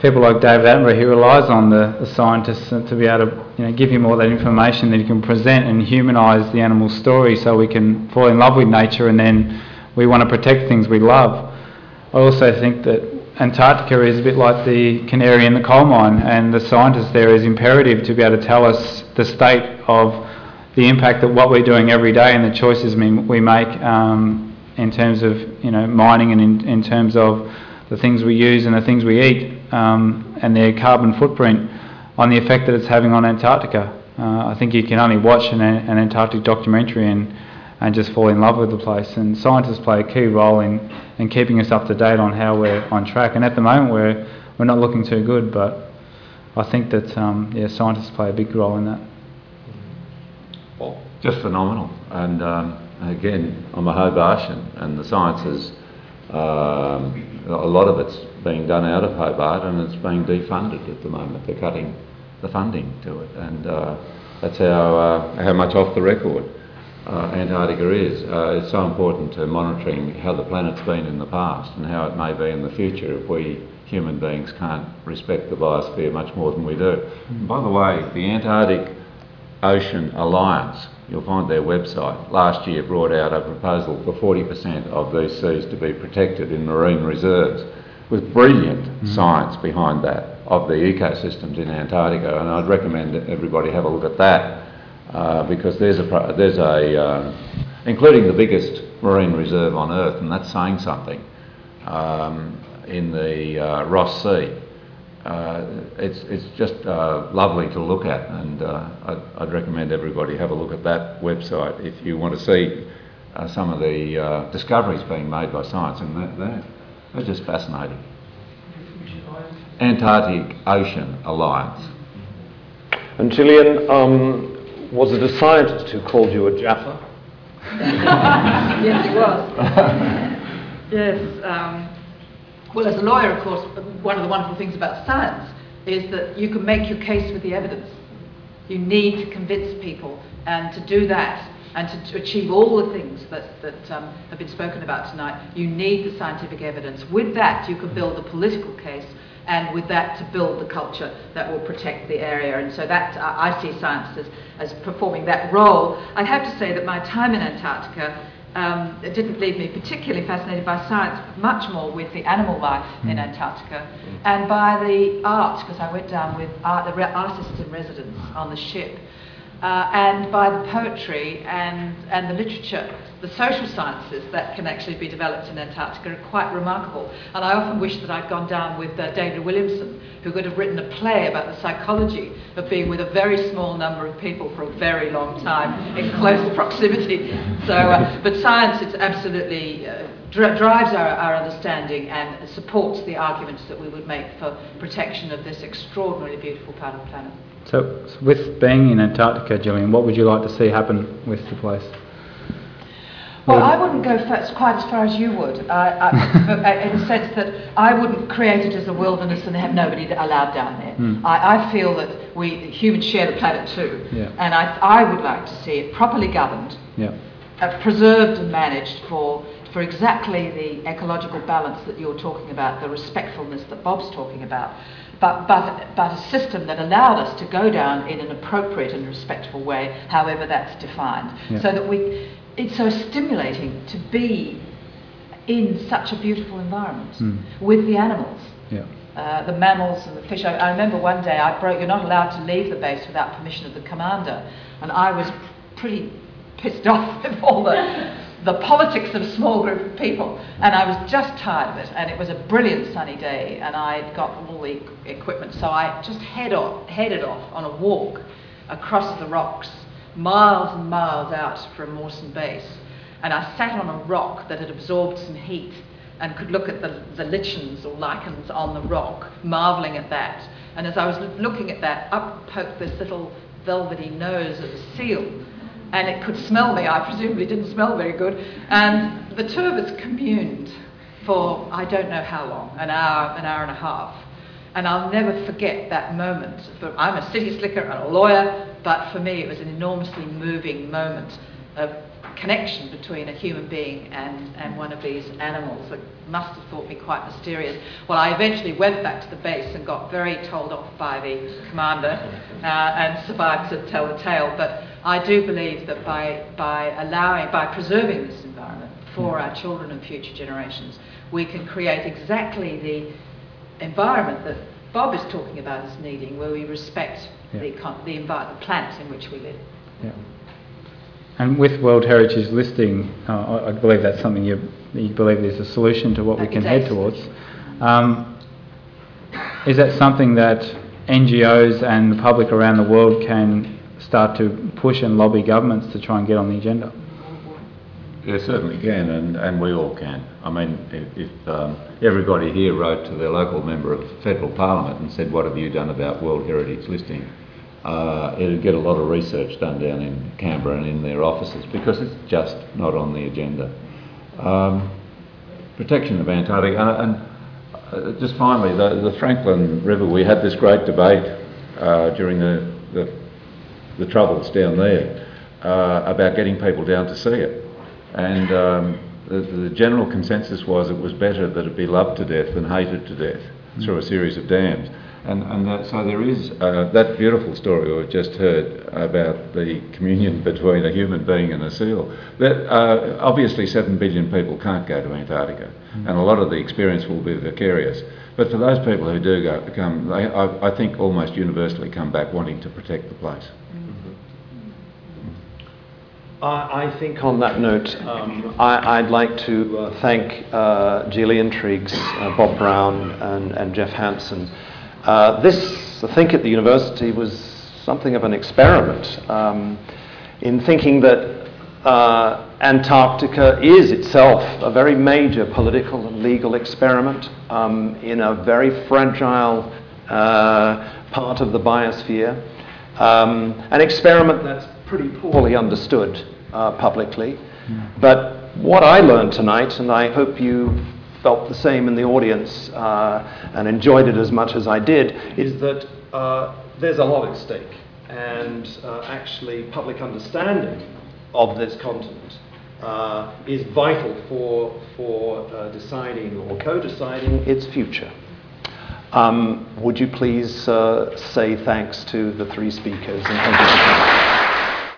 people like David Attenborough, he relies on the, the scientists to be able to you know, give him all that information that he can present and humanise the animal story so we can fall in love with nature and then we want to protect things we love. I also think that Antarctica is a bit like the canary in the coal mine and the scientists there is imperative to be able to tell us the state of the impact that what we're doing every day and the choices we, make um, in terms of you know mining and in, in terms of the things we use and the things we eat um, and their carbon footprint on the effect that it's having on Antarctica. Uh, I think you can only watch an, an Antarctic documentary and, and just fall in love with the place. And scientists play a key role in, in keeping us up to date on how we're on track. And at the moment, we're, we're not looking too good, but I think that um, yeah, scientists play a big role in that. Well, just phenomenal. And um, again, I'm a Hobartian, and the sciences, um, a lot of it's being done out of Hobart, and it's being defunded at the moment. They're cutting the funding to it, and uh, that's how uh, how much off the record uh, Antarctica is. Uh, it's so important to monitoring how the planet's been in the past and how it may be in the future if we human beings can't respect the biosphere much more than we do. By the way, the Antarctic Ocean Alliance, you'll find their website, last year brought out a proposal for 40% of these seas to be protected in marine reserves, with brilliant science behind that of the ecosystems in Antarctica, and I'd recommend that everybody have a look at that uh, because there's a there's a uh, including the biggest marine reserve on Earth, and that's saying something um, in the uh, Ross Sea. Uh, it's it's just uh, lovely to look at, and uh, I'd, I'd recommend everybody have a look at that website if you want to see uh, some of the uh, discoveries being made by science, and that, that they're just fascinating. Antarctic Ocean Alliance. And Gillian, um, was it a scientist who called you a Jaffa? yes, it was. yes. Um, well, as a lawyer, of course, one of the wonderful things about science is that you can make your case with the evidence. You need to convince people, and to do that and to, to achieve all the things that, that um, have been spoken about tonight, you need the scientific evidence. With that, you can build a political case, and with that, to build the culture that will protect the area. And so that uh, I see science as, as performing that role. I have to say that my time in Antarctica um, it didn't leave me particularly fascinated by science, much more with the animal life in Antarctica and by the art, because I went down with art, the artists in residence on the ship, uh, and by the poetry and, and the literature. The social sciences that can actually be developed in Antarctica are quite remarkable. And I often wish that I'd gone down with uh, David Williamson, who could have written a play about the psychology of being with a very small number of people for a very long time in close proximity. So, uh, but science, it's absolutely uh, dri- drives our, our understanding and supports the arguments that we would make for protection of this extraordinarily beautiful part of the planet. So, with being in Antarctica, Gillian, what would you like to see happen with the place? Well, I wouldn't go first, quite as far as you would, uh, I, in the sense that I wouldn't create it as a wilderness and have nobody allowed down there. Hmm. I, I feel that we humans share the planet too, Yeah. and I, I would like to see it properly governed, Yeah. uh, preserved and managed for, for exactly the ecological balance that you're talking about, the respectfulness that Bob's talking about. But, but, but a system that allowed us to go down in an appropriate and respectful way, however that's defined. Yeah. So that we, it's so stimulating to be in such a beautiful environment Mm. with the animals. Yeah. Uh, the mammals and the fish. I, I remember one day I broke, you're not allowed to leave the base without permission of the commander, and I was pretty pissed off with all the, the politics of a small group of people, and I was just tired of it, and it was a brilliant sunny day, and I'd got all the equipment, so I just head off, headed off on a walk across the rocks, miles and miles out from Mawson Base, and I sat on a rock that had absorbed some heat and could look at the, the lichens or lichens on the rock, marvelling at that. And as I was looking at that, up poked this little velvety nose of a seal, and it could smell me. I presumably didn't smell very good. And the two of us communed for I don't know how long an hour, an hour and a half. And I'll never forget that moment. I'm a city slicker and a lawyer, but for me it was an enormously moving moment of connection between a human being and, and one of these animals that must have thought me quite mysterious. Well, I eventually went back to the base and got very told off by the commander uh, and survived to tell the tale. But I do believe that by, by allowing, by preserving this environment for our children and future generations, we can create exactly the environment that Bob is talking about as needing, where we respect Yeah. the, the, envi- the planet in which we live. Yeah. And with World Heritage listing, uh, I believe that's something you, you believe is a solution to what we can head towards. Um, is that something that NGOs and the public around the world can start to push and lobby governments to try and get on the agenda? They certainly can, and, and we all can. I mean, if, if um, everybody here wrote to their local member of federal parliament and said, "What have you done about World Heritage listing?" Uh, it'd get a lot of research done down in Canberra and in their offices because it's just not on the agenda. Um, protection of Antarctica, uh, and uh, just finally, the, the Franklin River. We had this great debate uh, during the, the troubles down there uh, about getting people down to see it. And um, the, the general consensus was it was better that it be loved to death than hated to death through a series of dams. And, and that, so there is uh, that beautiful story we've just heard about the communion between a human being and a seal. That uh, obviously seven billion people can't go to Antarctica, and a lot of the experience will be vicarious. But for those people who do go, come, they, I, I think almost universally come back wanting to protect the place. I, think on that note, um, I, I'd like to uh, thank uh, Gillian Triggs, uh, Bob Brown, and, and Jeff Hansen. Uh, this, I think, at the university was something of an experiment um, in thinking that uh, Antarctica is itself a very major political and legal experiment um, in a very fragile uh, part of the biosphere. Um, an experiment that's pretty poorly understood uh, publicly. But what I learned tonight, and I hope you felt the same in the audience uh, and enjoyed it as much as I did, is that uh, there's a lot at stake. And uh, actually, public understanding of this continent uh, is vital for, for uh, deciding or co deciding its future. Um, would you please say thanks to the three speakers